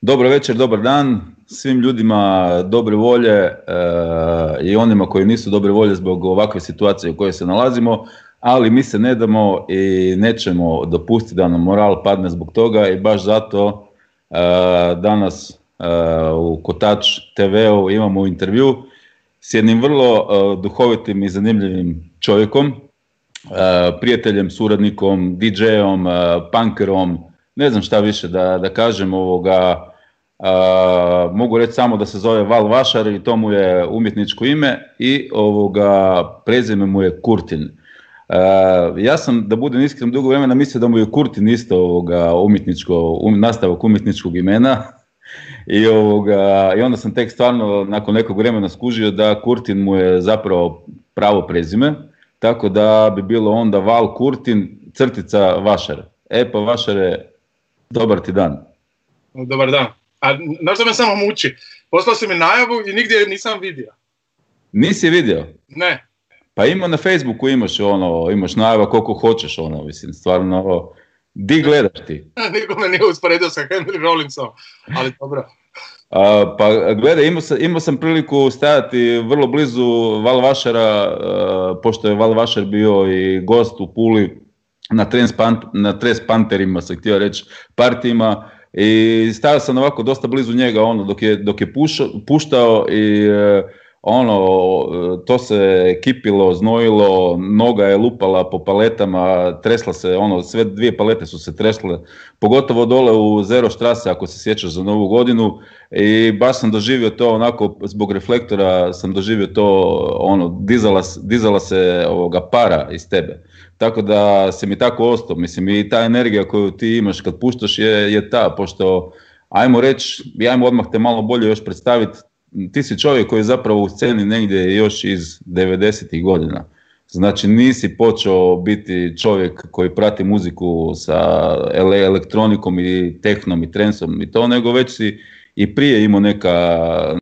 Dobro večer, dobar dan. Svim ljudima dobre volje e, i onima koji nisu dobre volje zbog ovakve situacije u kojoj se nalazimo, ali mi se ne damo i nećemo dopustiti da nam moral padne zbog toga i baš zato e, danas e, u Kotač TV-u imamo intervju s jednim vrlo duhovitim i zanimljivim čovjekom, prijateljem, suradnikom, DJ-om, punkerom, ne znam šta više da, da kažem ovoga, mogu reći samo da se zove Val Vašar i to mu je umjetničko ime i ovoga prezime mu je Kurtin. ja sam, da budem iskren, dugo vremena mislio da mu je Kurtin isto ovoga umjetničko, um, nastavak umjetničkog imena. I, ovoga, I onda sam tek stvarno nakon nekog vremena skužio da Kurtin mu je zapravo pravo prezime, tako da bi bilo onda Val Kurtin, crtica Vašar. E pa Vašare, dobar ti dan. Dobar dan. A znaš me samo muči? Poslao si mi najavu i nigdje nisam vidio. Nisi vidio? Ne. Pa ima na Facebooku imaš ono, imaš najava koliko hoćeš ono, mislim, stvarno, di gledaš ti? Niko me nije usporedio sa Henry Rollinsom, ali dobro. A, pa gledaj, imao sam, imao sam priliku stajati vrlo blizu Val Vašara, pošto je Val Vašar bio i gost u Puli na Tres, na tres Panterima, sam htio reći, partijima, i stajao sam ovako dosta blizu njega ono dok je, dok je puštao i e, ono to se kipilo, znojilo, noga je lupala po paletama, tresla se, ono sve dvije palete su se tresle, pogotovo dole u Zero Štrase ako se sjećaš za novu godinu i baš sam doživio to onako zbog reflektora sam doživio to ono dizala, dizala se ovoga para iz tebe. Tako da se mi tako ostao, mislim i ta energija koju ti imaš kad puštaš je, je ta, pošto ajmo reći, ajmo odmah te malo bolje još predstaviti, ti si čovjek koji je zapravo u sceni negdje još iz 90. godina. Znači nisi počeo biti čovjek koji prati muziku sa elektronikom i tehnom i trensom i to, nego već si i prije imao neka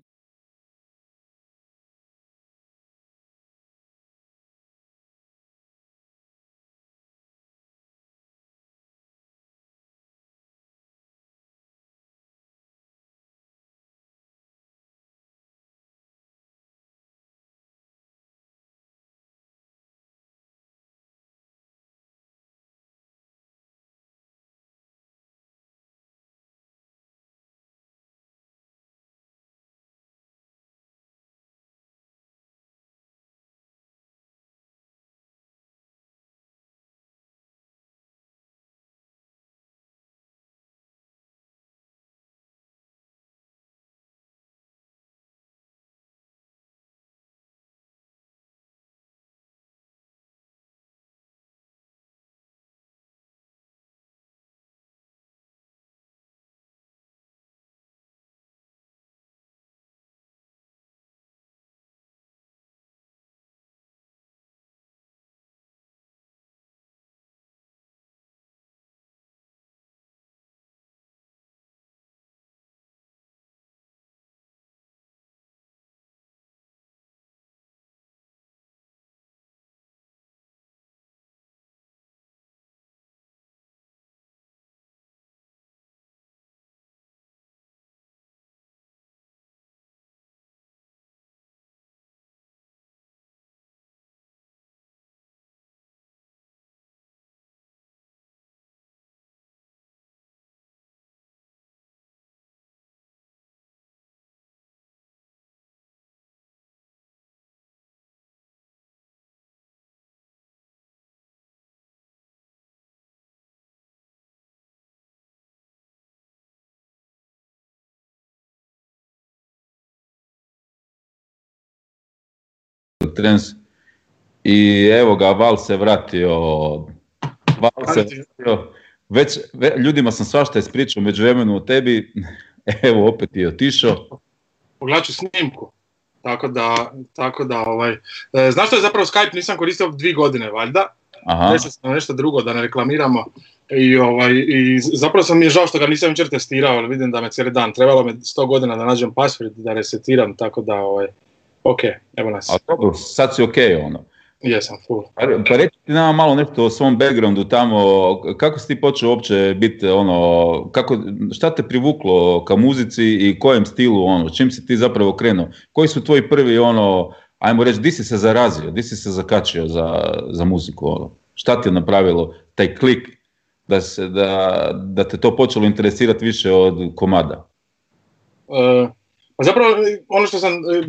trens. I evo ga, Val se vratio, Val se vratio, već, ljudima sam svašta ispričao među vremenu o tebi, evo opet je otišao. Pogledat ću snimku, tako da, tako da ovaj, e, znaš što je zapravo Skype nisam koristio dvije godine valjda, Aha. sam nešto drugo da ne reklamiramo. I, ovaj, i zapravo sam mi je žao što ga nisam jučer testirao, ali vidim da me cijeli dan, trebalo me 100 godina da nađem password da resetiram, tako da ovaj, ok, evo nas. A dobro, sad si ok ono. Jesam, full. Pa, pa reći ti nama malo nešto o svom backgroundu tamo, kako si ti počeo uopće biti ono, kako, šta te privuklo ka muzici i kojem stilu ono, čim si ti zapravo krenuo? Koji su tvoji prvi ono, ajmo reći, di si se zarazio, di si se zakačio za, za muziku ono? Šta ti je napravilo taj klik da, se, da, da te to počelo interesirati više od komada? Uh, pa zapravo ono što sam, e,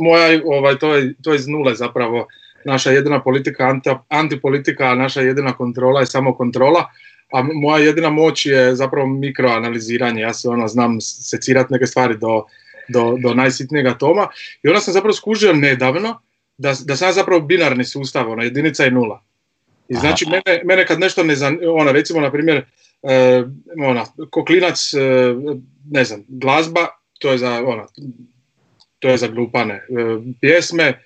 moja, ovaj, to, je, to je iz nule zapravo, naša jedina politika, anti, antipolitika, a naša jedina kontrola je samo kontrola, a moja jedina moć je zapravo mikroanaliziranje, ja se ono znam secirati neke stvari do, do, do najsitnijeg atoma i onda sam zapravo skužio nedavno da, da sam zapravo binarni sustav, ono, jedinica i nula. I znači mene, mene kad nešto ne zanima, ona recimo na primjer, e, ona, ko klinac, e, ne znam, glazba, to je za, ona, to je za glupane. E, pjesme,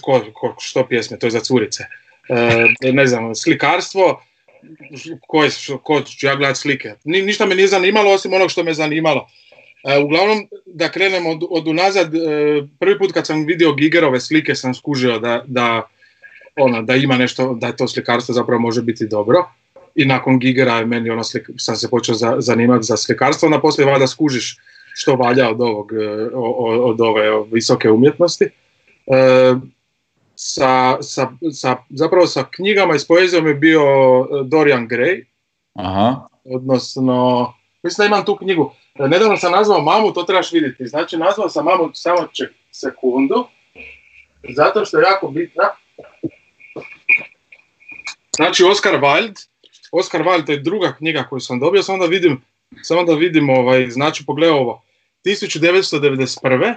ko, ko, što pjesme, to je za curice. E, ne znam, slikarstvo, koje, ko ću ja gledati slike. Ni, ništa me nije zanimalo osim onog što me zanimalo. E, uglavnom, da krenem od, od unazad, e, prvi put kad sam vidio Gigerove slike sam skužio da, da, ona, da ima nešto, da to slikarstvo zapravo može biti dobro. I nakon Gigera je meni ono slik, sam se počeo za, zanimati za slikarstvo, onda poslije valjda skužiš što valja od, ovog, e, od ove visoke umjetnosti. E, sa, sa, sa, zapravo sa knjigama i s poezijom je bio Dorian Gray. Aha. Odnosno, mislim da imam tu knjigu. Nedavno sam nazvao mamu, to trebaš vidjeti. Znači, nazvao sam mamu samo ček sekundu, zato što je jako bitna. Znači, Oscar Wilde, Oscar Wilde, to je druga knjiga koju sam dobio, samo da vidim, samo da vidim, ovaj, znači, pogledaj ovo. 1991.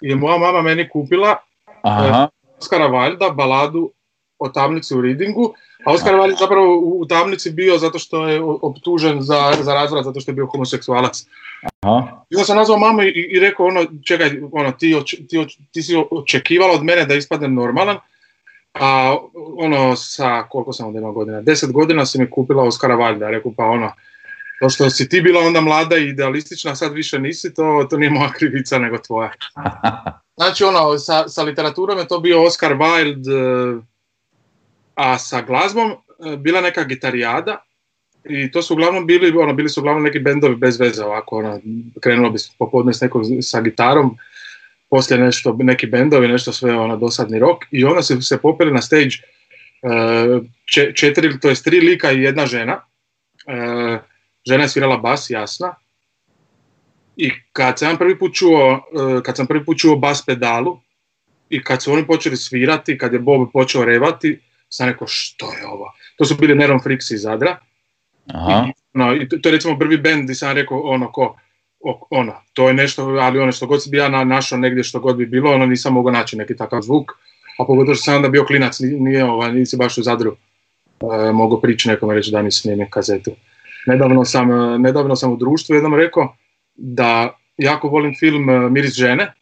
je moja mama meni kupila Aha. Eh, Oscara Valjda baladu o tamnici u Readingu, a Oskar Valjda zapravo u tamnici bio zato što je optužen za, za razvrat, zato što je bio homoseksualac. Aha. I onda sam nazvao mamu i, i rekao ono, čekaj, ono, ti, ti, ti si očekivala od mene da ispadnem normalan, a ono sa, koliko sam onda imao godina, deset godina si mi kupila Oskara Valjda, rekao pa ono, to što si ti bila onda mlada i idealistična, sad više nisi, to, to nije moja krivica nego tvoja. Znači ono, sa, sa literaturom je to bio Oscar Wilde, eh, a sa glazbom eh, bila neka gitarijada i to su uglavnom bili, ono, bili su uglavnom neki bendovi bez veze, ovako, ono, krenulo bi popodne s nekom sa gitarom, poslije nešto, neki bendovi, nešto sve ono, dosadni rok i onda su se popeli na stage eh, četiri, to je tri lika i jedna žena. Žena je svirala bas, jasna, i kad sam prvi put čuo, e, kad sam prvi put čuo bas pedalu i kad su oni počeli svirati, kad je Bob počeo revati, sam rekao što je ovo? To su bili Neron Fricks iz Zadra. Aha. I, no, i to, je recimo prvi band gdje sam rekao ono ko, ono, to je nešto, ali ono što god bi ja našao negdje što god bi bilo, ono nisam mogao naći neki takav zvuk, a pogotovo što sam onda bio klinac, nije, ovaj, nisi baš u Zadru e, mogao prići nekome reći da nisi snimio kazetu. Nedavno sam, e, nedavno sam u društvu jednom rekao, da jako volim film e, Miris žene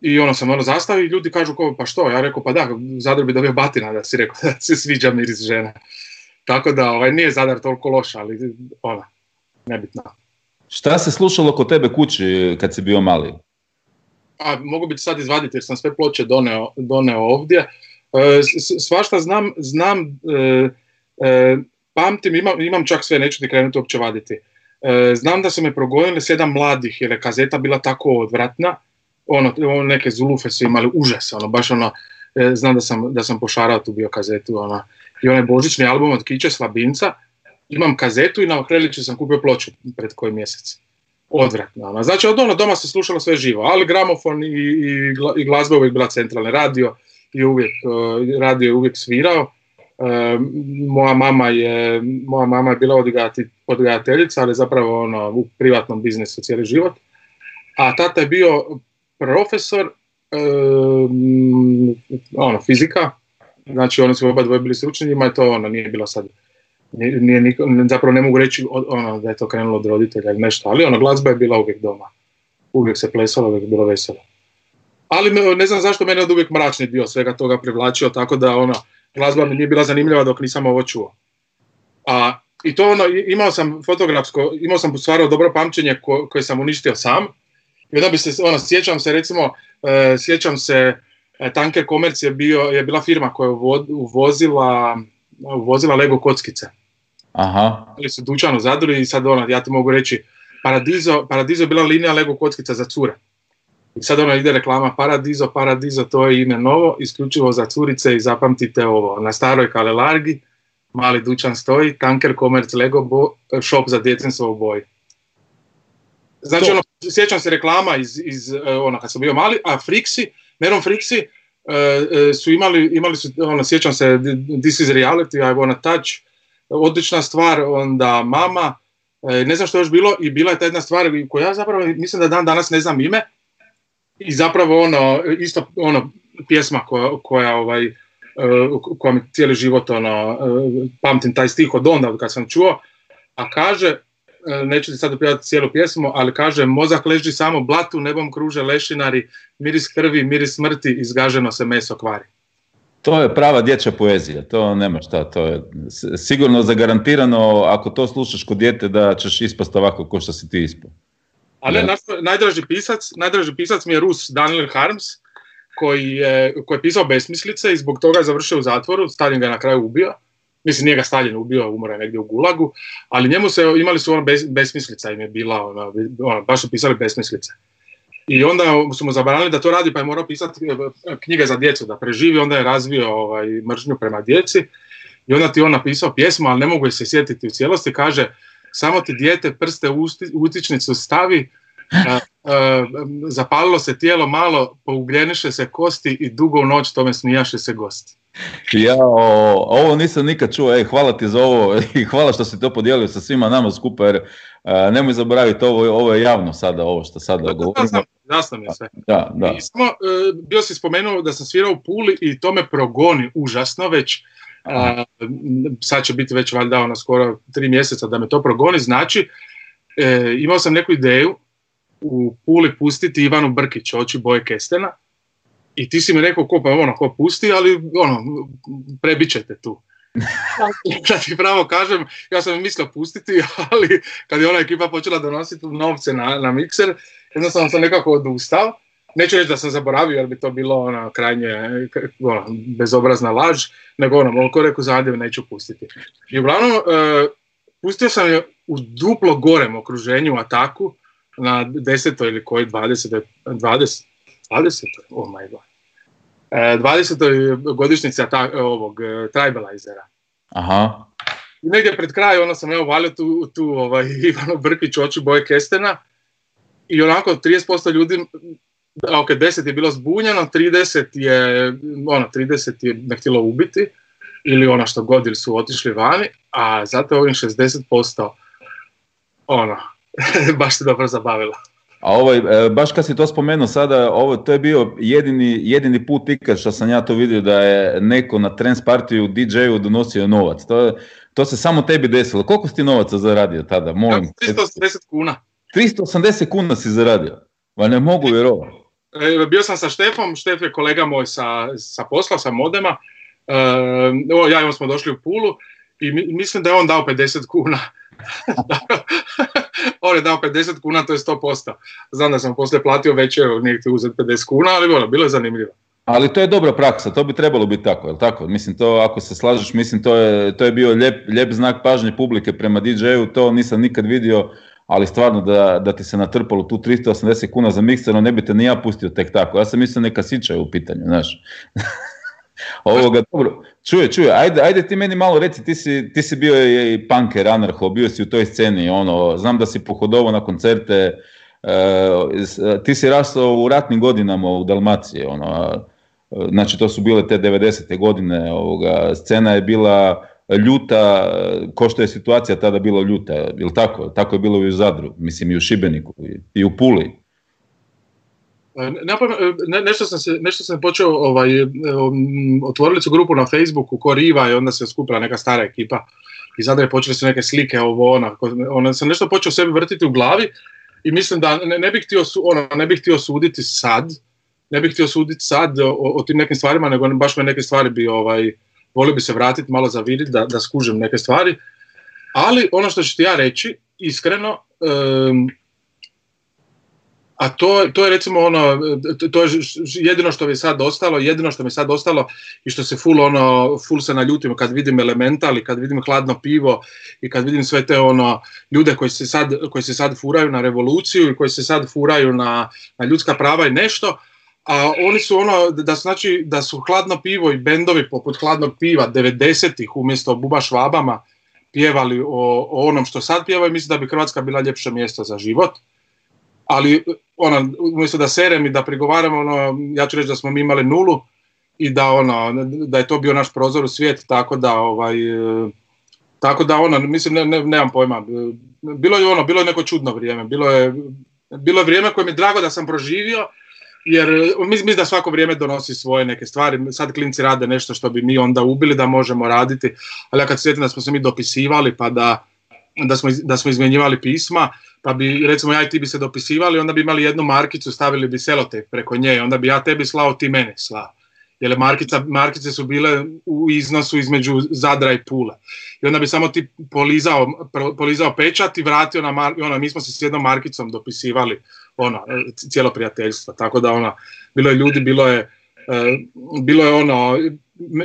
i ono sam ono zastavi i ljudi kažu ko, pa što, ja rekao pa da, Zadar bi dobio batina da si rekao da se sviđa Miris žene. Tako da ovaj, nije Zadar toliko loš, ali ona, nebitno. Šta se slušalo kod tebe kući kad si bio mali? A, mogu biti sad izvaditi jer sam sve ploče doneo, doneo ovdje. E, svašta znam, znam e, e, pamtim, imam, imam čak sve, neću ti krenuti uopće vaditi. E, znam da su me progonili sedam mladih jer je kazeta bila tako odvratna. Ono, neke zulufe su imali užas, ono, baš ono, e, znam da sam, da sam pošarao tu bio kazetu. Ono. I onaj božićni album od Kiće Slabinca, imam kazetu i na Okreliću sam kupio ploču pred koji mjesec. Odvratno. Ono. Znači od ono doma se slušalo sve živo, ali gramofon i, i, i glazba uvijek bila centralna. Radio je uvijek, e, radio je uvijek svirao moja mama je, moja mama je bila odgajateljica, ali zapravo ono, u privatnom biznisu cijeli život. A tata je bio profesor ono, fizika, znači oni su oba dvoje bili stručni, njima je to ono, nije bilo sad, nije, nije, zapravo ne mogu reći ono, da je to krenulo od roditelja ili nešto, ali ono, glazba je bila uvijek doma. Uvijek se plesalo, uvijek je bilo veselo. Ali ne znam zašto mene od uvijek mračni dio svega toga privlačio, tako da ono, glazba mi nije bila zanimljiva dok nisam ovo čuo. A, I to ono, imao sam fotografsko, imao sam stvarno dobro pamćenje koje sam uništio sam. I onda bi se, ono, sjećam se recimo, uh, sjećam se Tanker Commerce je, bio, je bila firma koja je uvozila, uvozila Lego kockice. Aha. Ali su dućan u Zadru i sad ono, ja ti mogu reći, Paradizo, Paradizo je bila linija Lego kockica za cure. I sad ono ide reklama Paradizo, Paradizo, to je ime novo, isključivo za curice i zapamtite ovo. Na staroj Kalelargi, mali dućan stoji, Tanker Commerce Lego bo, shop za djecenstvo u boji. Znači, ono, sjećam se reklama iz, iz e, ono, kad sam bio mali, a Frixi, Meron Frixi, uh, su imali, imali su, ono, sjećam se, This is reality, I wanna touch, odlična stvar, onda Mama, ne znam što je još bilo, i bila je ta jedna stvar koja ja zapravo, mislim da dan danas ne znam ime, i zapravo ono, isto ono, pjesma koja, koja ovaj, koja mi cijeli život ono, pamtim taj stih od onda kad sam čuo, a kaže, neću ti sad upijati cijelu pjesmu, ali kaže mozak leži samo blatu, nebom kruže lešinari, miris krvi, miris smrti, izgaženo se meso kvari. To je prava dječja poezija, to nema šta, to je sigurno zagarantirano ako to slušaš kod dijete da ćeš ispast ovako kao što si ti ispao. Ali najdraži pisac, najdraži pisac mi je Rus Daniel Harms, koji je, koji je pisao besmislice i zbog toga je završio u zatvoru, Stalin ga na kraju ubio. Mislim, nije ga Stalin ubio, umro je negdje u Gulagu, ali njemu se, imali su ono besmislica im je bila, ono, ono, baš su pisali besmislice. I onda su mu zabranili da to radi, pa je morao pisati e, knjige za djecu, da preživi, onda je razvio ovaj, mržnju prema djeci. I onda ti on napisao pjesmu, ali ne mogu se sjetiti u cijelosti, kaže samo ti dijete prste u utičnicu stavi, a, zapalilo se tijelo malo, pougljeniše se kosti i dugo u noć tome smijaše se gosti. Ja, ovo nisam nikad čuo, ej, hvala ti za ovo i hvala što si to podijelio sa svima nama skupa, jer nemoj zaboraviti, ovo, ovo je javno sada, ovo što sada govorimo. Jasno mi je sve. Da, da. I samo, e, bio si spomenuo da sam svirao u Puli i to me progoni užasno već, a, sad će biti već valjda ono skoro tri mjeseca da me to progoni, znači e, imao sam neku ideju u Puli pustiti Ivanu Brkić, oči boje Kestena, i ti si mi rekao ko pa ono, ko pusti, ali ono, prebit ćete tu. da ti pravo kažem, ja sam mislio pustiti, ali kad je ona ekipa počela donositi novce na, na mikser, jednostavno sam nekako odustao. Neću reći da sam zaboravio jer bi to bilo ono, krajnje ono, bezobrazna laž, nego ono, moliko rekao zadnje neću pustiti. I uglavnom, e, pustio sam je u duplo gorem okruženju ataku na desetoj ili koji 20. 20. 20. Oh my god. 20. godišnjici ovog e, Tribalizera. Aha. I negdje pred kraj ono sam evo valio tu, tu ovaj, Ivano Brkić oči boje Kestena i onako 30% ljudi, ok, 10 je bilo zbunjeno, 30 je, ono, 30 je me htjelo ubiti ili ono što god ili su otišli vani, a zato ovim 60% ono, baš se dobro zabavilo. A ovaj, e, baš kad si to spomenuo sada, ovo, to je bio jedini, jedini put ikad što sam ja to vidio da je neko na trans partiju DJ-u donosio novac. To, to se samo tebi desilo. Koliko si ti novaca zaradio tada? Molim. 380 kuna. 380 kuna si zaradio? Va ne mogu vjerovati. E, bio sam sa Štefom, Štef je kolega moj sa, sa posla, sa modema. E, ja i on smo došli u Pulu i mislim da je on dao 50 kuna. on je dao 50 kuna, to je 100%. Znam da sam poslije platio večer, nije ti uzeti 50 kuna, ali bilo, bilo je zanimljivo. Ali to je dobra praksa, to bi trebalo biti tako, jel tako? Mislim, to ako se slažeš, mislim, to je, to je bio lijep, lijep znak pažnje publike prema DJ-u, to nisam nikad vidio, ali stvarno da, da ti se natrpalo tu 380 kuna za mikser, ne bi te ni ja pustio tek tako. Ja sam mislio neka sića u pitanju, znaš. Ovoga, dobro, čuje, čuje, ajde, ajde ti meni malo reci, ti si, ti si bio i punker, anarho, bio si u toj sceni, ono, znam da si pohodovao na koncerte, e, ti si rastao u ratnim godinama u Dalmaciji, ono, znači to su bile te 90. godine, ovoga, scena je bila ljuta, ko što je situacija tada bila ljuta, jel tako? Tako je bilo i u Zadru, mislim i u Šibeniku i u Puli. E, ne, nešto, sam se, nešto sam počeo, ovaj, um, otvorili su grupu na Facebooku ko Riva i onda se skupila neka stara ekipa i sada je počeli su neke slike ovo ono, ono sam nešto počeo sebi vrtiti u glavi i mislim da ne, ne bih htio, ono, ne bih htio suditi sad, ne bih htio suditi sad o, o, tim nekim stvarima, nego baš me neke stvari bi, ovaj, volio bi se vratiti malo za vidjeti da, da skužem neke stvari, ali ono što ću ti ja reći, iskreno, um, a to, to je recimo ono, to je jedino što mi sad ostalo, jedino što mi sad ostalo i što se full ono, full se naljutimo kad vidim elemental kad vidim hladno pivo i kad vidim sve te ono ljude koji se sad, koji se sad furaju na revoluciju i koji se sad furaju na, na ljudska prava i nešto, a oni su ono, da, znači, da su hladno pivo i bendovi poput hladnog piva 90-ih umjesto Buba Švabama pjevali o, o onom što sad pjevaju, mislim da bi Hrvatska bila ljepše mjesto za život ali ono, umjesto da serem i da prigovaramo, ono, ja ću reći da smo mi imali nulu i da, ono, da je to bio naš prozor u svijet, tako da, ovaj, e, tako da, ono, mislim, ne, ne, nemam pojma. Bilo je ono, bilo je neko čudno vrijeme, bilo je, bilo je vrijeme koje mi je drago da sam proživio, jer mislim da svako vrijeme donosi svoje neke stvari. Sad klinci rade nešto što bi mi onda ubili da možemo raditi, ali ja kad sjetim da smo se mi dopisivali pa da, da, smo, da smo izmjenjivali pisma, pa bi recimo ja i ti bi se dopisivali, onda bi imali jednu markicu, stavili bi selotep preko nje, onda bi ja tebi slao, ti mene slao. Jer markica, markice su bile u iznosu između Zadra i Pule. I onda bi samo ti polizao, polizao pečat i vratio na mar, ono, mi smo se s jednom markicom dopisivali ono, cijelo prijateljstvo. Tako da ona, bilo je ljudi, bilo je, e, bilo je ono,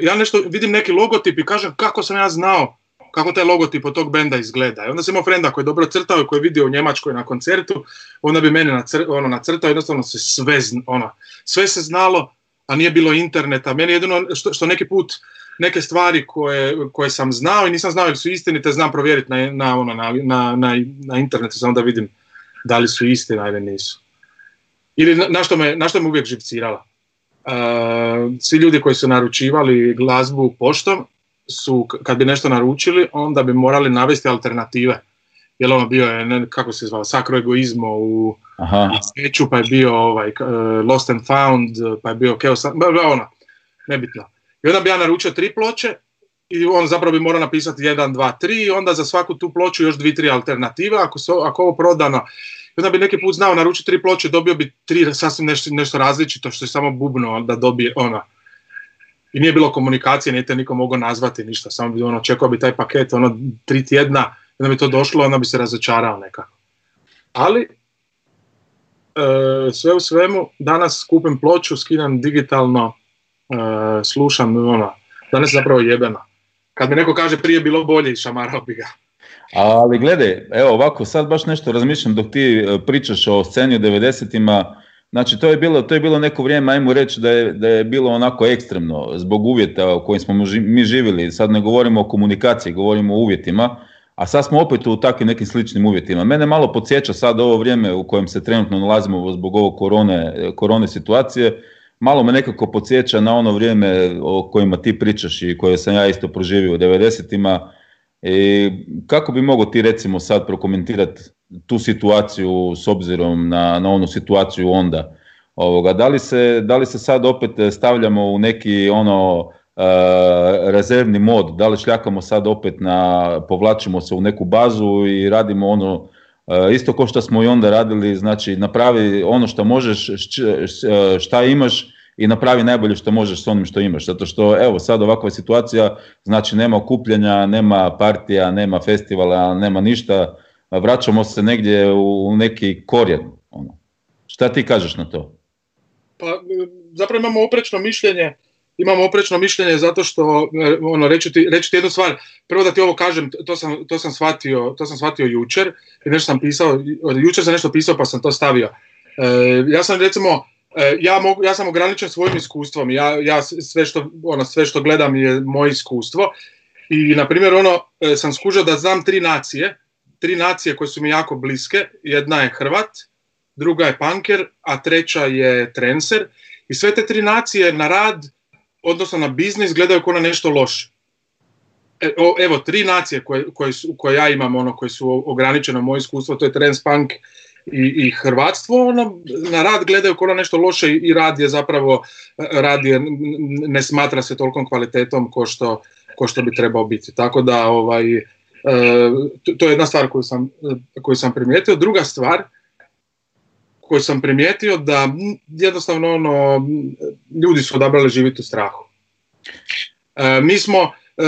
ja nešto vidim neki logotip i kažem kako sam ja znao kako taj logotip od tog benda izgleda. I onda sam imao frenda koji je dobro crtao i koji je vidio u Njemačkoj na koncertu, onda bi mene nacr, ono, nacrtao, jednostavno se sve, ono, sve se znalo, a nije bilo interneta. Meni jedino što, što neki put neke stvari koje, koje sam znao i nisam znao ili su istinite, znam provjeriti na, na, ono, na, na, na internetu, samo da vidim da li su istina ili nisu. Ili na, što, me, na što me uvijek živcirala. Uh, svi ljudi koji su naručivali glazbu poštom, su, kad bi nešto naručili, onda bi morali navesti alternative. Jer ono bio je, ne, kako se zvao, Sakro egoizmo u Sveću, pa je bio ovaj, uh, Lost and Found, pa je bio Chaos, ono, nebitno. I onda bi ja naručio tri ploče i on zapravo bi morao napisati jedan, dva, tri i onda za svaku tu ploču još dvi, tri alternative, ako, so, ako ovo prodano. Onda bi neki put znao naručiti tri ploče, dobio bi tri sasvim nešto, nešto različito što je samo bubno da dobije ona i nije bilo komunikacije, nije te niko mogao nazvati ništa, samo bi ono, čekao bi taj paket ono tri tjedna, onda bi to došlo, onda bi se razočarao nekako. Ali, e, sve u svemu, danas kupim ploču, skinem digitalno, e, slušam, ono, danas je zapravo jebeno. Kad mi neko kaže prije bilo bolje, šamarao bi ga. Ali gledaj, evo ovako, sad baš nešto razmišljam dok ti e, pričaš o sceni u 90-ima, Znači to je bilo, to je bilo neko vrijeme, ajmo reći da je, da je bilo onako ekstremno zbog uvjeta u kojim smo mi živjeli, sad ne govorimo o komunikaciji, govorimo o uvjetima, a sad smo opet u takvim nekim sličnim uvjetima. Mene malo podsjeća sad ovo vrijeme u kojem se trenutno nalazimo zbog ovog korone, korone situacije, malo me nekako podsjeća na ono vrijeme o kojima ti pričaš i koje sam ja isto proživio u 90-ima. I kako bi mogao ti recimo sad prokomentirati tu situaciju s obzirom na, na onu situaciju onda. Ovoga, da, li se, da li se sad opet stavljamo u neki ono e, rezervni mod, da li šljakamo sad opet na, povlačimo se u neku bazu i radimo ono e, isto kao što smo i onda radili, znači napravi ono što možeš, šta imaš i napravi najbolje što možeš s onim što imaš. Zato što evo sad ovakva situacija, znači nema okupljanja, nema partija, nema festivala, nema ništa, vraćamo se negdje u neki korijen. Ono. Šta ti kažeš na to? Pa zapravo imamo oprečno mišljenje, imamo oprečno mišljenje zato što, e, ono, reću ti, reću ti jednu stvar, prvo da ti ovo kažem, to sam, to sam, shvatio, to sam shvatio jučer, i nešto sam pisao, jučer sam nešto pisao pa sam to stavio. E, ja sam recimo, e, ja, mogu, ja sam ograničen svojim iskustvom, ja, ja sve, što, ono, sve što gledam je moje iskustvo i na primjer ono, sam skužio da znam tri nacije, tri nacije koje su mi jako bliske. Jedna je Hrvat, druga je Panker, a treća je Trenser. I sve te tri nacije na rad, odnosno na biznis, gledaju kao na nešto loše. E, evo, tri nacije koje, koje, su, koje ja imam, ono, koje su ograničene moje iskustvo, to je Trends, Punk i, i Hrvatstvo, ono, na rad gledaju kao na nešto loše i rad je zapravo, rad je, ne smatra se tolikom kvalitetom ko što, ko što bi trebao biti. Tako da, ovaj, E, to je jedna stvar koju sam, koju sam primijetio. Druga stvar koju sam primijetio da jednostavno ono, ljudi su odabrali živjeti u strahu. E, mi smo, e,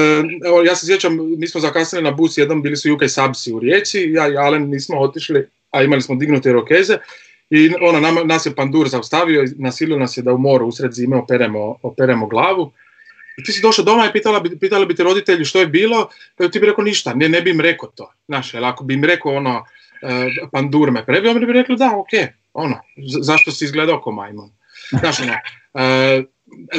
evo, ja se sjećam, mi smo zakasnili na bus, jednom bili su UK Subsi u Rijeci, ja i Alen nismo otišli, a imali smo dignute rokeze, I ono, nam, nas je pandur zaustavio, nasilio nas je da u moru usred zime operemo, operemo glavu. I ti si došao doma i pitala bi, pitali bi te roditelji što je bilo, pa ti bi rekao ništa, ne, ne bi im rekao to. Znaš, ako bi im rekao ono, e, pandur me prebio, oni bi rekli da, ok, ono, zašto si izgledao ko majmun. Znaš, ono, e,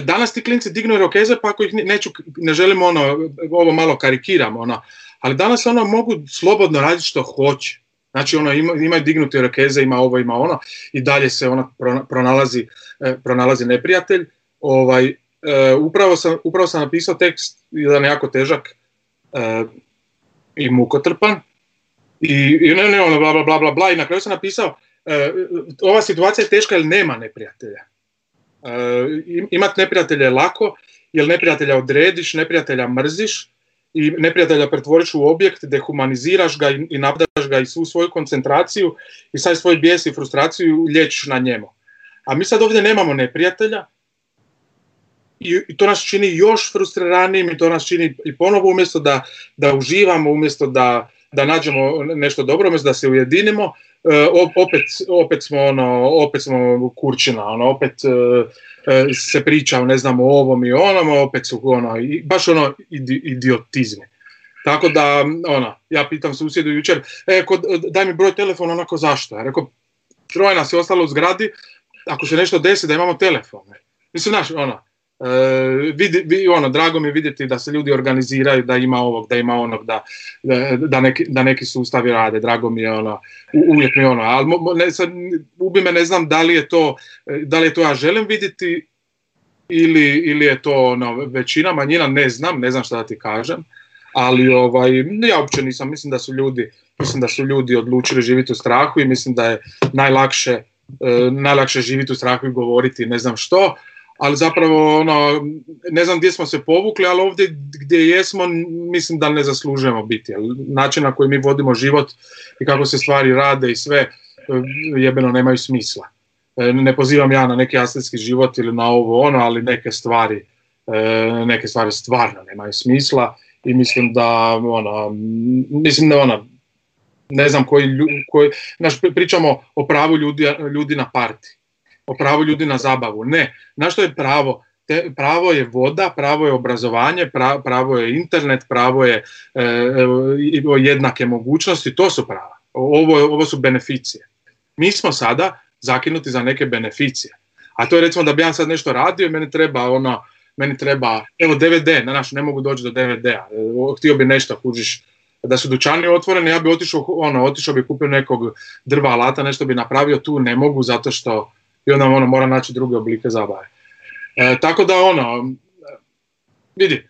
danas ti klinci dignu rokeze, pa ako ih neću, ne želim ono, ovo malo karikiram, ono, ali danas ono mogu slobodno raditi što hoće. Znači ono ima, imaju dignute rokeze, ima ovo, ima ono i dalje se ono pronalazi, e, pronalazi neprijatelj. Ovaj, e, upravo, sam, upravo sam napisao tekst, jedan jako težak i mukotrpan i, i ne, ne, ono, bla, bla, bla, bla, i na kraju sam napisao ova situacija je teška jer nema neprijatelja. Imati neprijatelja je lako, jer neprijatelja odrediš, neprijatelja mrziš, i neprijatelja pretvoriš u objekt, dehumaniziraš ga i, nabdaš ga i svu svoju koncentraciju i sad svoj bijes i frustraciju liječiš na njemu. A mi sad ovdje nemamo neprijatelja i, to nas čini još frustriranijim i to nas čini i ponovo umjesto da, da uživamo, umjesto da, da nađemo nešto dobro, umjesto da se ujedinimo, e, opet, opet smo ono, opet smo kurčina, ono, opet e, E, se priča o ne znam o ovom i onom, opet su ono, baš ono idiotizmi. Tako da, ona, ja pitam susjedu jučer, e, kod, daj mi broj telefona, onako zašto? Ja rekao, troje nas je ostalo u zgradi, ako se nešto desi da imamo telefon. Mislim, znaš, ona, vidi, ono, drago mi je vidjeti da se ljudi organiziraju, da ima ovog, da ima onog, da, da, neki, da neki sustavi rade, drago mi je ono, uvijek mi je ono, ali ne, sad, ubi me ne znam da li je to, da li je to ja želim vidjeti ili, ili je to ono, većina, manjina, ne znam, ne znam šta da ti kažem, ali ovaj, ja uopće nisam, mislim da su ljudi, mislim da su ljudi odlučili živjeti u strahu i mislim da je najlakše, e, najlakše živjeti u strahu i govoriti ne znam što, ali zapravo ono, ne znam gdje smo se povukli, ali ovdje gdje jesmo mislim da ne zaslužujemo biti. Način na koji mi vodimo život i kako se stvari rade i sve jebeno nemaju smisla. E, ne pozivam ja na neki astetski život ili na ovo ono, ali neke stvari, e, neke stvari stvarno nemaju smisla i mislim da ono, mislim da ono, ne znam koji, koji naš, pričamo o pravu ljudi, ljudi na parti o pravu ljudi na zabavu. Ne, na što je pravo? Te, pravo je voda, pravo je obrazovanje, pravo je internet, pravo je e, e jednake mogućnosti, to su prava. Ovo, ovo su beneficije. Mi smo sada zakinuti za neke beneficije. A to je recimo da bi ja sad nešto radio, meni treba ono, meni treba, evo DVD, na naš, ne mogu doći do DVD-a, e, htio bi nešto, kužiš, da su dućani otvoreni, ja bi otišao, ono, otišao bi kupio nekog drva alata, nešto bi napravio, tu ne mogu zato što i onda ono mora naći druge oblike zabave. E, tako da ono, vidi,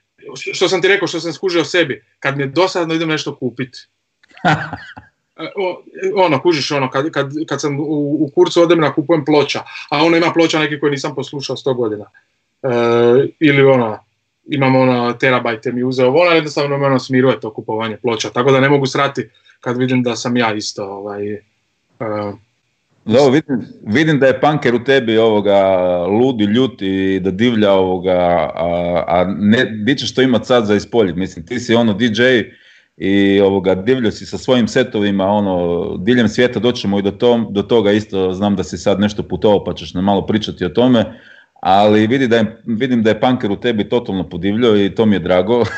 što sam ti rekao, što sam skužio sebi, kad mi je dosadno idem nešto kupiti. E, ono, kužiš ono, kad, kad, kad sam u, u kurcu odem na kupujem ploča, a ono ima ploča neki koji nisam poslušao sto godina. E, ili ono, imam ono terabajte mi uzeo vola, jednostavno me ono smiruje to kupovanje ploča, tako da ne mogu srati kad vidim da sam ja isto ovaj, e, da, vidim, vidim da je panker u tebi ovoga ludi, ljuti i da divlja ovoga, a, a ne, di ćeš to imat sad za ispoljit, mislim, ti si ono DJ i ovoga, divljo si sa svojim setovima, ono, diljem svijeta doćemo i do, tom, do toga isto, znam da si sad nešto putovao pa ćeš nam malo pričati o tome, ali vidi da je, vidim da je panker u tebi totalno podivljio i to mi je drago.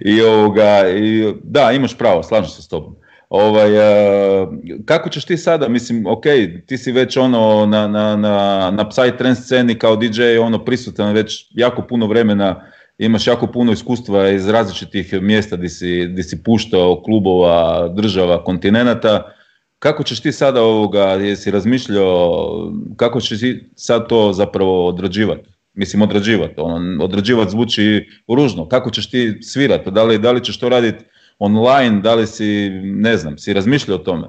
I ovoga, i, da, imaš pravo, slažem se s tobom. Ovaj, uh, kako ćeš ti sada, mislim, ok, ti si već ono na, na, na, na Psytrance sceni kao DJ ono prisutan već jako puno vremena, imaš jako puno iskustva iz različitih mjesta gdje si, gdje si puštao klubova, država, kontinenata. Kako ćeš ti sada ovoga, jesi razmišljao, kako ćeš ti sad to zapravo odrađivati? Mislim, odrađivati, ono, odrađivati zvuči ružno. Kako ćeš ti svirati? Da li, da li ćeš to raditi online, da li si, ne znam, si razmišljao o tome?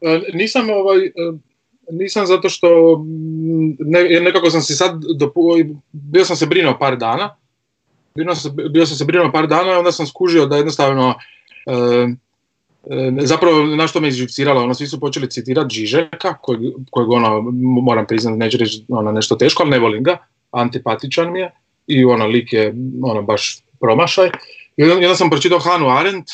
E, nisam ovaj, e, nisam zato što mm, ne, nekako sam si sad, bio sam se brinuo par dana, bio sam, bio sam se brinuo par dana i onda sam skužio da jednostavno, e, zapravo na što me izživciralo, ono, svi su počeli citirati Žižeka, kojeg, kojeg ono, moram priznati, neću reći ono, nešto teško, ali ne volim ga, antipatičan mi je i ono, lik je ono, baš promašaj. Onda sam pročitao Hanu Arendt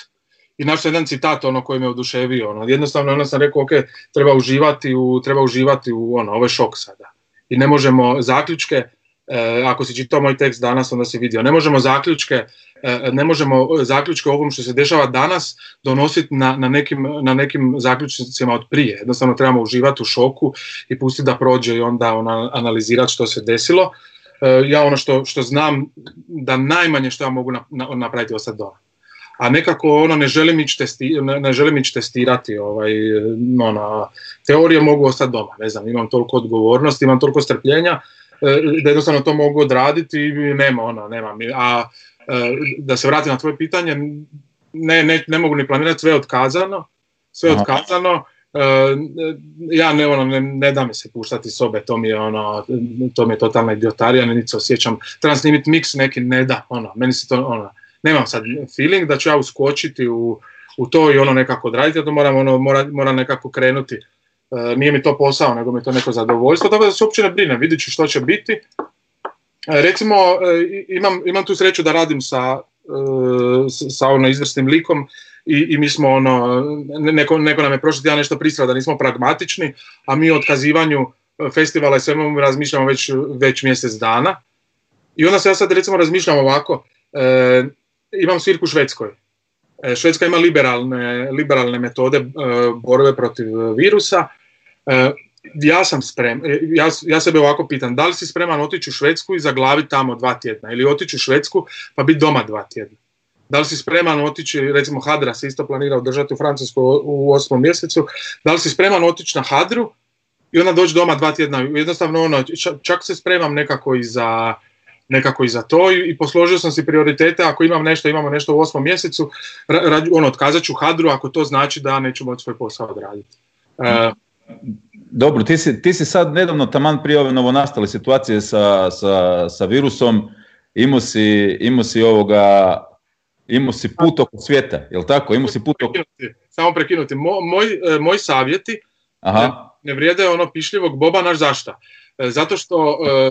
i našao jedan citat ono koji me oduševio. Ono. Jednostavno ono sam rekao, ok, treba uživati u, treba uživati u ono, ovo je šok sada. I ne možemo zaključke, e, ako si čitao moj tekst danas, onda si vidio, ne možemo zaključke, e, ne možemo zaključke o ovom što se dešava danas donositi na, na, nekim, na nekim zaključnicima od prije. Jednostavno trebamo uživati u šoku i pustiti da prođe i onda ona, analizirati što se desilo. E, ja ono što, što znam da najmanje što ja mogu napraviti ostati doma. A nekako ono ne želim ići, testi, ne, želim ići testirati ovaj, ono, teorije mogu ostati doma, ne znam, imam toliko odgovornosti, imam toliko strpljenja e, da jednostavno to mogu odraditi i nema ono, nema mi, a e, da se vratim na tvoje pitanje, ne, ne, ne mogu ni planirati, sve je otkazano, sve je otkazano, ja ne, ono, ne, ne da mi se puštati sobe, to mi je ono, to mi je totalna idiotarija, niti se osjećam, trebam snimiti miks neki, ne da, ono, meni se to, ono, nemam sad feeling da ću ja uskočiti u, u to i ono nekako odraditi, to moram, ono, mora, moram nekako krenuti. E, nije mi to posao, nego mi je to neko zadovoljstvo, tako da se uopće ne brinem, vidit ću što će biti. E, recimo, e, imam, imam tu sreću da radim sa, sa ono izvrsnim likom i, i mi smo ono, neko, neko nam je prošli tjedan nešto prisrao da nismo pragmatični, a mi o otkazivanju festivala i svemu razmišljamo već, već mjesec dana. I onda se ja sad recimo razmišljam ovako, imam svirku u Švedskoj. E, Švedska ima liberalne, liberalne metode e, borbe protiv virusa. E, ja sam sprem, ja, ja sebe ovako pitam, da li si spreman otići u Švedsku i zaglaviti tamo dva tjedna ili otići u Švedsku pa biti doma dva tjedna? Da li si spreman otići, recimo Hadra se isto planira održati u Francusku u osmom mjesecu, da li si spreman otići na Hadru i onda doći doma dva tjedna? Jednostavno ono, čak se spremam nekako i za, nekako i za to i, posložio sam si prioritete, ako imam nešto, imamo nešto u osmom mjesecu, ra, ono, otkazat ću hadru ako to znači da neću moći svoj posao odraditi. E, Dobro, ti si, ti si sad nedavno taman prije ove novonastale situacije sa, sa, sa virusom, imao si, imao si ovoga, imao si put oko svijeta, jel tako? Imao si put oko... Samo prekinuti. moj, e, moj savjeti Aha. Ne, ne vrijede ono pišljivog Boba naš zašta. E, zato što e,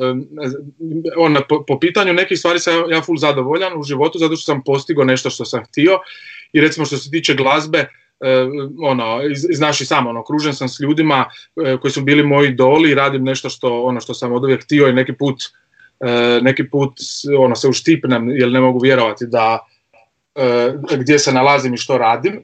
on, po, po, pitanju nekih stvari sam ja full zadovoljan u životu zato što sam postigao nešto što sam htio i recimo što se tiče glazbe ono, znaš i sam, ono, okružen sam s ljudima koji su bili moji idoli i radim nešto što, ono, što sam od uvijek htio i neki put, neki put ono, se uštipnem jer ne mogu vjerovati da gdje se nalazim i što radim.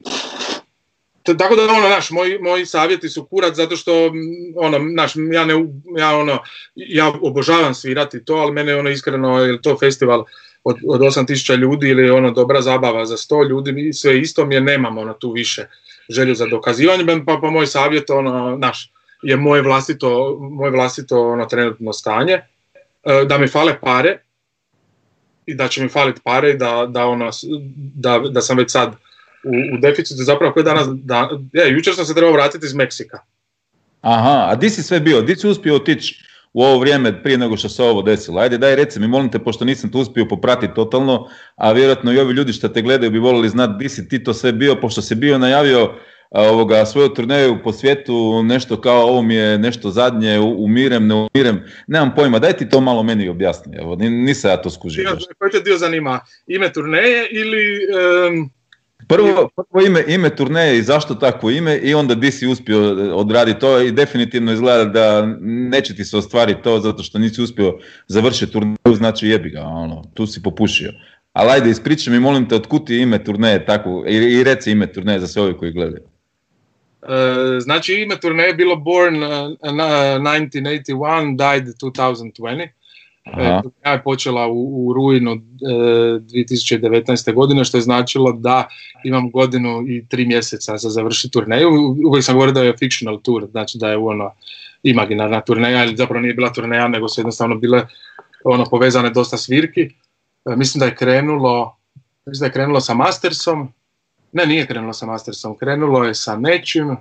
Tako da ono naš moji, moji savjeti su kurat zato što ono naš ja ne ja ono ja obožavam svirati to ali mene ono iskreno je to festival od, od 8000 ljudi ili ono dobra zabava za 100 ljudi i sve isto mi je nemam ono tu više želju za dokazivanje pa, pa moj savjet ono naš je moje vlastito moje vlastito ono trenutno stanje. E, da mi fale pare i da će mi faliti pare da, da, ono, da, da sam već sad u, u deficitu zapravo koji danas, da, je, jučer sam se trebao vratiti iz Meksika. Aha, a di si sve bio? Di si uspio otići u ovo vrijeme prije nego što se ovo desilo? Ajde daj reci mi, molim te, pošto nisam to uspio popratiti totalno, a vjerojatno i ovi ljudi što te gledaju bi volili znati di si ti to sve bio, pošto si bio najavio ovoga, svoju turneju po svijetu, nešto kao ovo mi je nešto zadnje, umirem, ne umirem, nemam pojma, daj ti to malo meni objasni, evo, nisam ja to skužio. Koji te dio zanima, ime turneje ili... Prvo, prvo ime, ime turneje i zašto takvo ime i onda di si uspio odraditi to i definitivno izgleda da neće ti se ostvariti to zato što nisi uspio završiti turneju, znači jebi ga, ono, tu si popušio. Ali ajde, ispričaj mi, molim te, otkud ti ime turneje tako, i, i reci ime turneje za sve ovi koji gledaju. E, znači ime turneje je bilo Born uh, 1981, Died 2020. E, ja je počela u, u rujnu e, 2019. godine, što je značilo da imam godinu i tri mjeseca za završiti turneju. Uvijek sam govorio da je fictional tour, znači da je ono imaginarna turneja, ali zapravo nije bila turneja, nego su jednostavno bile ono povezane dosta svirki. E, mislim da je krenulo, mislim da je krenulo sa Mastersom, ne, nije krenulo sa Mastersom, krenulo je sa nečim,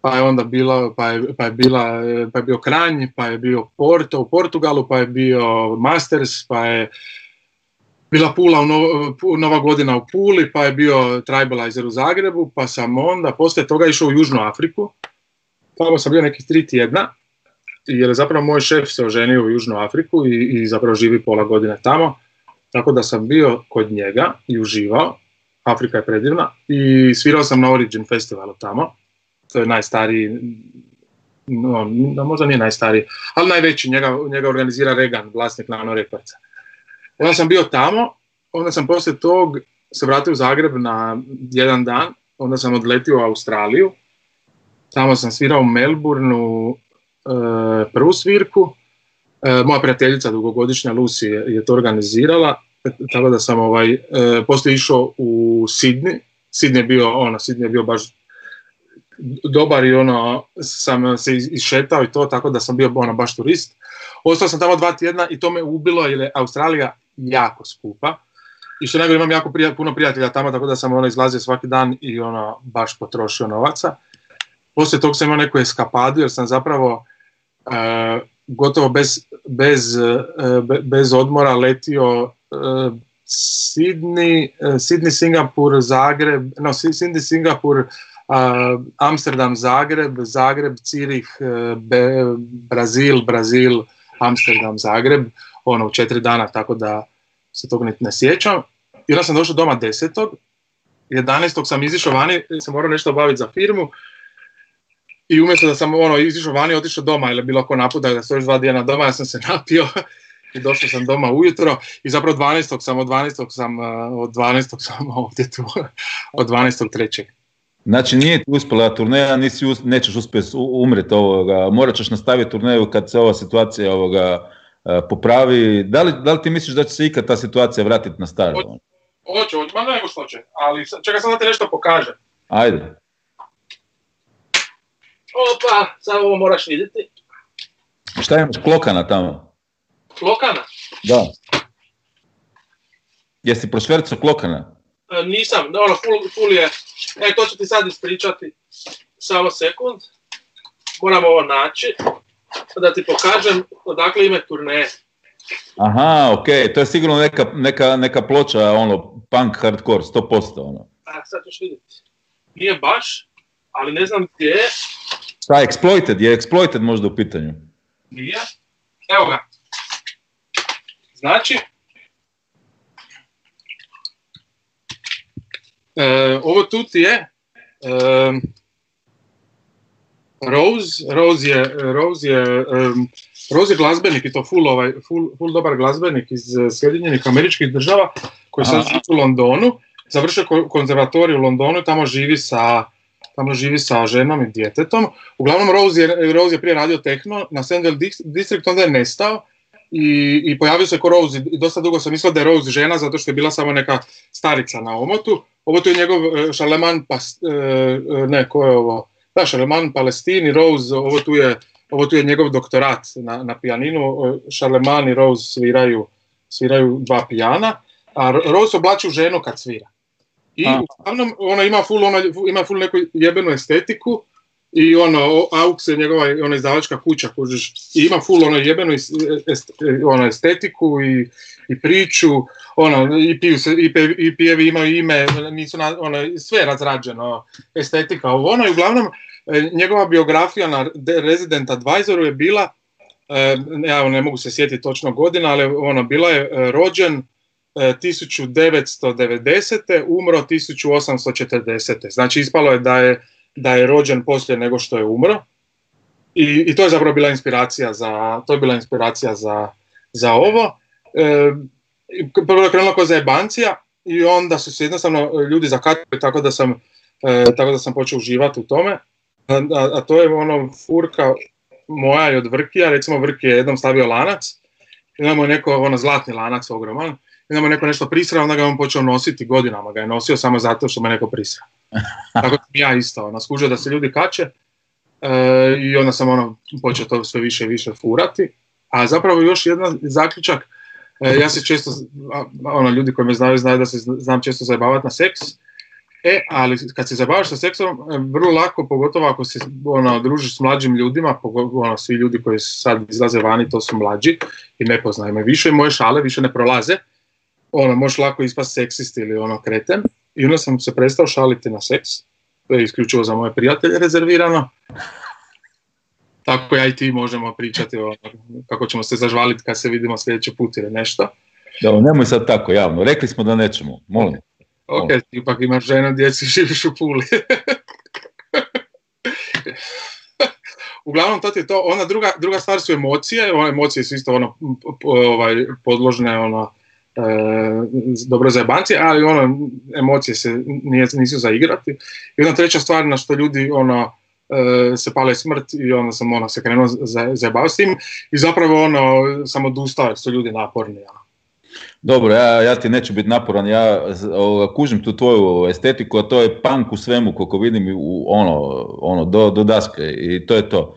pa je onda bila, pa je, pa je, bila, pa je bio Kranj, pa je bio Porto u Portugalu, pa je bio Masters, pa je bila Pula u Nova godina u Puli, pa je bio Tribalizer u Zagrebu, pa sam onda poslije toga išao u Južnu Afriku. Tamo sam bio nekih tri tjedna, jer je zapravo moj šef se oženio u Južnu Afriku i, i zapravo živi pola godine tamo. Tako da sam bio kod njega i uživao Afrika je predivna. I svirao sam na Origin festivalu tamo. To je najstariji, no, možda nije najstariji, ali najveći, njega, njega organizira Regan, vlasnik Nano Reparca. Onda sam bio tamo, onda sam poslije tog se vratio u Zagreb na jedan dan, onda sam odletio u Australiju, tamo sam svirao u Melbourneu e, prvu svirku, e, moja prijateljica dugogodišnja Lucy je to organizirala, tako da sam ovaj, e, poslije išao u Sidney, Sidney je bio, ono, Sidney je bio baš dobar i ono, sam se išetao i to, tako da sam bio ono, baš turist. Ostao sam tamo dva tjedna i to me ubilo jer je Australija jako skupa. I što najgore imam jako puno prijatelja tamo, tako da sam ono izlazio svaki dan i ono baš potrošio novaca. Poslije tog sam imao neku eskapadu jer sam zapravo e, gotovo bez, bez, e, bez odmora letio Sydney, Sydney, Singapur, Zagreb, no Sydney, Singapur, Amsterdam, Zagreb, Zagreb, Cirih, Brazil, Brazil, Amsterdam, Zagreb, ono u četiri dana, tako da se tog ne sjećam. I onda sam došao doma desetog, 11. sam izišao vani, sam morao nešto obaviti za firmu i umjesto da sam ono, izišao vani, otišao doma ili bilo ko napuda da još dva dana doma, ja sam se napio i došao sam doma ujutro i zapravo 12. sam, od 12. sam, od 12. sam ovdje tu, od 12. trećeg. Znači nije ti uspjela turneja, nisi, nećeš uspjeti umreti ovoga, morat ćeš nastaviti turneju kad se ova situacija ovoga popravi. Da li, da li ti misliš da će se ikad ta situacija vratiti na staro? Hoće, hoće, ma nego što će, ali čekaj sam da ti nešto pokaže. Ajde. Opa, samo ovo moraš vidjeti. Šta imaš, klokana tamo? Klokana? Da. Jesi prošvercao klokana? E, nisam, ono, full, full je, e, to ću ti sad ispričati, samo sekund, moram ovo naći, da ti pokažem odakle ime turneje. Aha, ok, to je sigurno neka, neka, neka ploča, ono, punk hardcore, 100%, ono. A, sad ćeš vidjeti. Nije baš, ali ne znam gdje je. Šta, Exploited, je Exploited možda u pitanju? Nije. Evo ga. Znači, e, ovo tu ti je e, Rose, Rose je, Rose je, um, Rose je glazbenik i to full, ovaj, full, full dobar glazbenik iz Sjedinjenih američkih država koji sad živi u Londonu, završio konzervatoriju u Londonu i tamo živi sa tamo živi sa ženom i djetetom. Uglavnom Rose je, Rose je prije radio tehno na Sandel District, onda je nestao i, i pojavio se ko Rose i dosta dugo sam mislio da je Rose žena zato što je bila samo neka starica na omotu. Ovo tu je njegov Šarleman, e, pa, e, ne, ko je ovo? Da, Šarleman Palestini, Rose, ovo tu je, ovo tu je njegov doktorat na, na pijaninu. Šarleman i Rose sviraju, sviraju dva pijana, a Rose oblači u ženu kad svira. I uglavnom ona ima full, ona, ima full neku jebenu estetiku i ono, Aux je njegova ona izdavačka kuća, kužiš, i ima full ono jebenu ono, estetiku i, i priču, ono, i, piju se, i, i pijevi imaju ime, nisu na, ono, sve razrađeno, estetika, ovo ono, i uglavnom e, njegova biografija na Resident Advisoru je bila, e, ja ne mogu se sjetiti točno godina, ali ono, bila je e, rođen 1990. umro 1840. Znači ispalo je da je, da je rođen poslije nego što je umro. I, I, to je zapravo bila inspiracija za, to je bila inspiracija za, za ovo. E, prvo je krenulo kao zajebancija i onda su se jednostavno ljudi zakatili tako da sam, e, tako da sam počeo uživati u tome. A, a, to je ono furka moja i od Vrkija, recimo Vrki je jednom stavio lanac, imamo neko ono zlatni lanac ogroman, i nama neko nešto prisra, onda ga on počeo nositi godinama, ga je nosio samo zato što me neko prisra. Tako sam ja isto, ono, skužio da se ljudi kače e, i onda sam ono, počeo to sve više i više furati. A zapravo još jedan zaključak, e, ja se često, ono, ljudi koji me znaju, znaju da se znam često zajebavati na seks, E, ali kad se zabavaš sa seksom, e, vrlo lako, pogotovo ako se ono, družiš s mlađim ljudima, ono, svi ljudi koji sad izlaze vani, to su mlađi i ne poznaju me više, moje šale više ne prolaze, ono, možeš lako ispast seksist ili ono kreten. I onda sam se prestao šaliti na seks. To je isključivo za moje prijatelje rezervirano. Tako ja i ti možemo pričati o kako ćemo se zažvaliti kad se vidimo sljedeći put ili nešto. Da, nemoj sad tako javno. Rekli smo da nećemo, molim. Ok, ono. ipak imaš ženu, djecu, živiš u Puli. Uglavnom, to je to. Ona druga, druga stvar su emocije. One emocije su isto ono, ovaj, podložne ono, e, dobro za jebanci, ali ono, emocije se nije, nisu za igrati. I jedna treća stvar na što ljudi ono, e, se pale smrt i onda sam ono, se krenuo za, za s tim i zapravo ono, sam odustao su ljudi naporni. Ja. Dobro, ja, ja ti neću biti naporan, ja kužim tu tvoju estetiku, a to je punk u svemu, koliko vidim, u, ono, ono, do, do daske i to je to.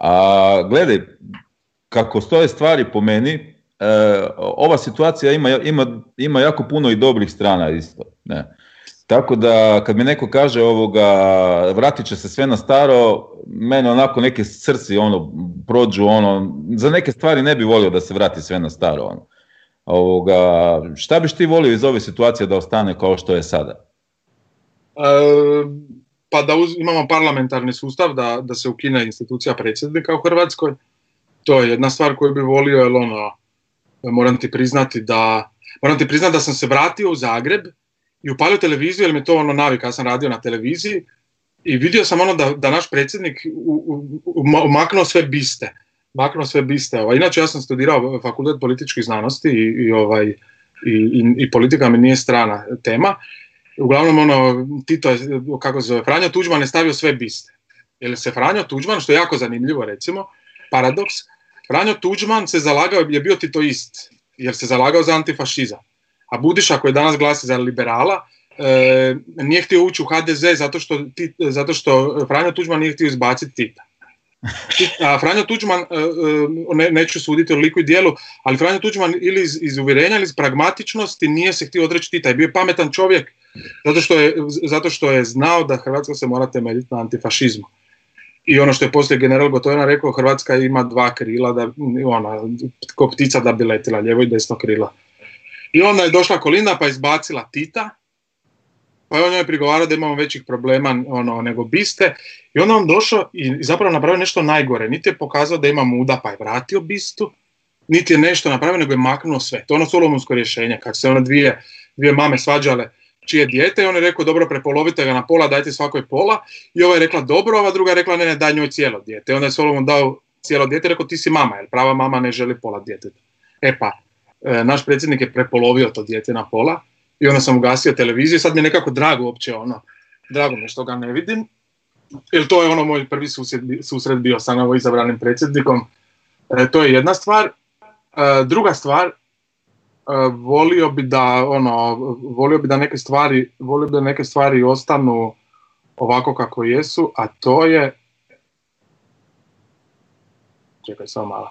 A gledaj, kako stoje stvari po meni, e, ova situacija ima, ima, ima jako puno i dobrih strana isto. Ne. Tako da kad mi neko kaže ovoga, vratit će se sve na staro, mene onako neke srci ono, prođu, ono, za neke stvari ne bi volio da se vrati sve na staro. Ono. Ovoga, šta biš ti volio iz ove situacije da ostane kao što je sada? E, pa da imamo parlamentarni sustav, da, da se ukine institucija predsjednika u Hrvatskoj. To je jedna stvar koju bi volio, jer ono, moram ti priznati da, moram ti priznati da sam se vratio u Zagreb i upalio televiziju, jer mi to ono navika, ja sam radio na televiziji i vidio sam ono da, da naš predsjednik umaknuo sve biste maknuo sve biste. Ovaj. Inače ja sam studirao fakultet političkih znanosti i, i, ovaj, i, i, politika mi nije strana tema. Uglavnom ono, Tito je, kako se zove, Franjo Tuđman je stavio sve biste. Jer se Franjo Tuđman, što je jako zanimljivo recimo, paradoks, Franjo Tuđman se zalagao, je bio titoist, jer se zalagao za antifašizam. A Budiša koji danas glasi za liberala, e, nije htio ući u HDZ zato što, zato što Franjo Tuđman nije htio izbaciti Tita. A Franjo Tuđman, e, e, ne, neću suditi o liku i dijelu, ali Franjo Tuđman ili iz, iz uvjerenja ili iz pragmatičnosti nije se htio odreći Tita. Je bio pametan čovjek zato što, je, zato što je znao da Hrvatska se mora temeljiti na antifašizmu. I ono što je poslije general Gotovina rekao, Hrvatska ima dva krila, da, ona, ko ptica da bi letila, lijevo i desno krila. I onda je došla Kolinda pa izbacila Tita, pa je on njoj prigovarao da imamo većih problema ono, nego biste. I onda on došao i zapravo napravio nešto najgore. Niti je pokazao da ima muda pa je vratio bistu, niti je nešto napravio nego je maknuo sve. To je ono solomonsko rješenje. Kad se one dvije, dvije mame svađale čije dijete i on je rekao dobro prepolovite ga na pola, dajte svakoj pola. I ova je rekla dobro, ova druga je rekla ne, ne, daj njoj cijelo dijete. I onda je Solomon dao cijelo dijete i rekao ti si mama, jer prava mama ne želi pola djeteta. E pa, e, naš predsjednik je prepolovio to dijete na pola i onda sam ugasio televiziju sad mi je nekako drago uopće ono, drago mi što ga ne vidim, jer to je ono moj prvi susret, susret bio sa novo izabranim predsjednikom, e, to je jedna stvar. E, druga stvar, volio bi da ono, volio bi da neke stvari, volio bi da neke stvari ostanu ovako kako jesu, a to je čekaj samo malo.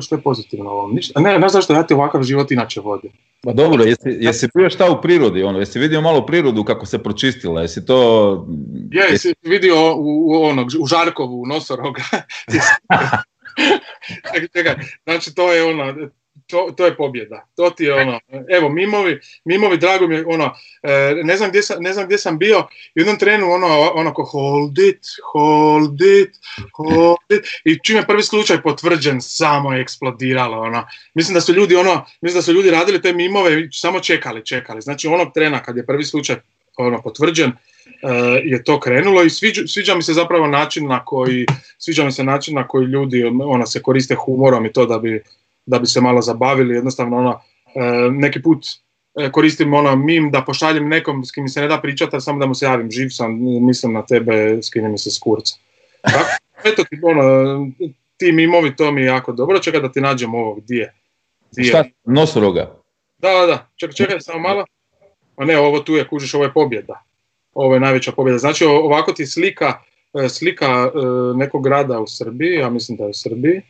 Što je pozitivno ovom? Ništa. Ne, ne zašto ja ti ovakav život inače vodim. Pa dobro, jesi, jesi bio šta u prirodi, ono, jesi vidio malo prirodu kako se pročistila, jesi to... Je, jesi vidio u, u, ono, u Žarkovu, u Nosoroga. čekaj, znači to je ono, to, to je pobjeda. To ti je ono, evo, mimovi, mimovi, drago mi je, ono, e, ne znam gdje sam, ne znam gdje sam bio, u jednom trenu, ono, ono, ko hold it, hold it, hold it, i čim je prvi slučaj potvrđen, samo je eksplodiralo, ono. Mislim da su ljudi, ono, mislim da su ljudi radili te mimove i samo čekali, čekali. Znači, onog trena kad je prvi slučaj, ono, potvrđen, e, je to krenulo i sviđa, sviđa mi se zapravo način na koji, sviđa mi se način na koji ljudi, ono, se koriste humorom i to da bi, da bi se malo zabavili, jednostavno ono, e, neki put e, koristim ono mim da pošaljem nekom s kim mi se ne da pričati, samo da mu se javim, živ sam, mislim na tebe, skine mi se s kurca. eto ti, ono, ti mimovi, to mi je jako dobro, čekaj da ti nađem ovo, gdje Šta, nosoroga? Da, da, da, čekaj, čekaj, samo malo. A ne, ovo tu je, kužiš, ovo je pobjeda. Ovo je najveća pobjeda. Znači, ovako ti slika, e, slika nekog grada u Srbiji, ja mislim da je u Srbiji,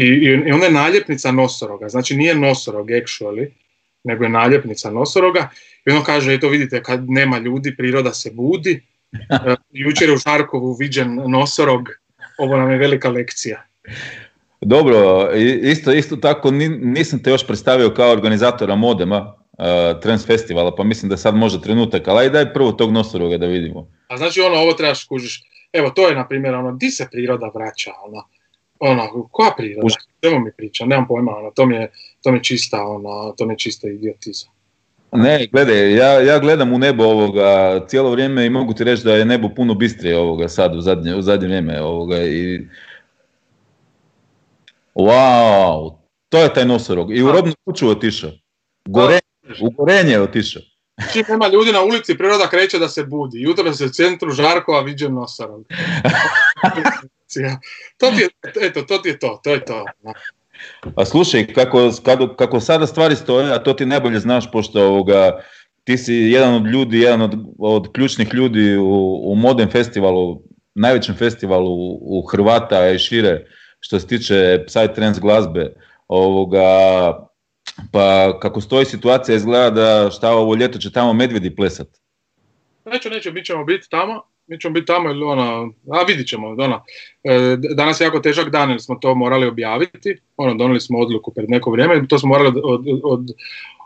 i, i onda je naljepnica nosoroga, znači nije nosorog actually, nego je naljepnica nosoroga. I ono kaže, eto vidite, kad nema ljudi, priroda se budi, e, jučer je u Žarkovu viđen nosorog, ovo nam je velika lekcija. Dobro, isto, isto tako nisam te još predstavio kao organizatora modema uh, Trends Festivala, pa mislim da sad može trenutak, ali aj daj prvo tog nosoroga da vidimo. A znači ono, ovo trebaš kužiš, evo to je na primjer ono, di se priroda vraća, ono, ono, koja priroda? Evo mi priča, nemam pojma, ono, to mi je, to mi je čista, ono, to mi je čista idiotizam. Ne, gledaj, ja, ja gledam u nebo ovoga cijelo vrijeme i mogu ti reći da je nebo puno bistrije ovoga sad u zadnje, u zadnje vrijeme ovoga i Wow, to je taj nosorog. I u robnu kuću otišao. Gore, u gorenje je otišao. Čim nema ljudi na ulici, priroda kreće da se budi. Jutro se u centru Žarkova viđem nosorog. to ti je, eto, to ti je to, to je to. A slušaj, kako, kako, kako sada stvari stoje, a to ti najbolje znaš, pošto ovoga, ti si jedan od ljudi, jedan od, od ključnih ljudi u, u Modern festivalu, najvećem festivalu u, u Hrvata i šire, što se tiče Psytrance glazbe, ovoga, pa kako stoji situacija izgleda da šta ovo ljeto će tamo medvedi plesat. Neću, neću, mi ćemo biti tamo, mi ćemo biti tamo ono, a vidit ćemo, ono, e, danas je jako težak dan jer smo to morali objaviti, ono, donijeli smo odluku pred neko vrijeme to smo morali od, od,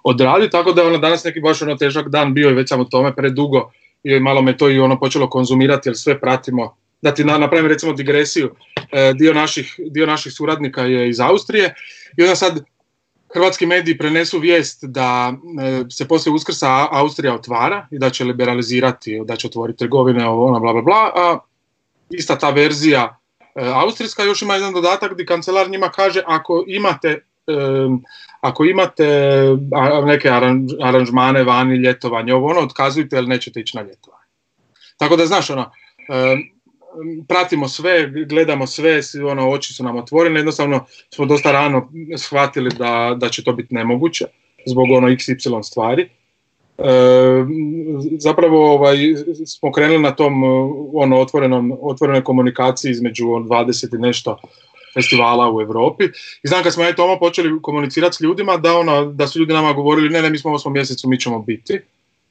odraditi, tako da ono, danas neki baš ono težak dan bio i već sam o tome predugo i malo me to i ono počelo konzumirati jer sve pratimo da ti napravim recimo digresiju, e, dio naših, dio naših suradnika je iz Austrije i onda sad hrvatski mediji prenesu vijest da e, se poslije Uskrsa Austrija otvara i da će liberalizirati, da će otvoriti trgovine, ono, bla, bla, bla, a ista ta verzija e, austrijska još ima jedan dodatak gdje kancelar njima kaže ako imate ako imate neke aranžmane vani, ljetovanje, ovo ono, otkazujte jer nećete ići na ljetovanje. Tako da znaš, ono, pratimo sve, gledamo sve, ono, oči su nam otvorene, jednostavno smo dosta rano shvatili da, da će to biti nemoguće zbog ono XY stvari. E, zapravo ovaj, smo krenuli na tom ono, otvorenom, otvorenoj komunikaciji između 20 i nešto festivala u Europi. I znam kad smo je Tomo počeli komunicirati s ljudima da, ono, da su ljudi nama govorili ne, ne, mi smo u osmom mjesecu, mi ćemo biti.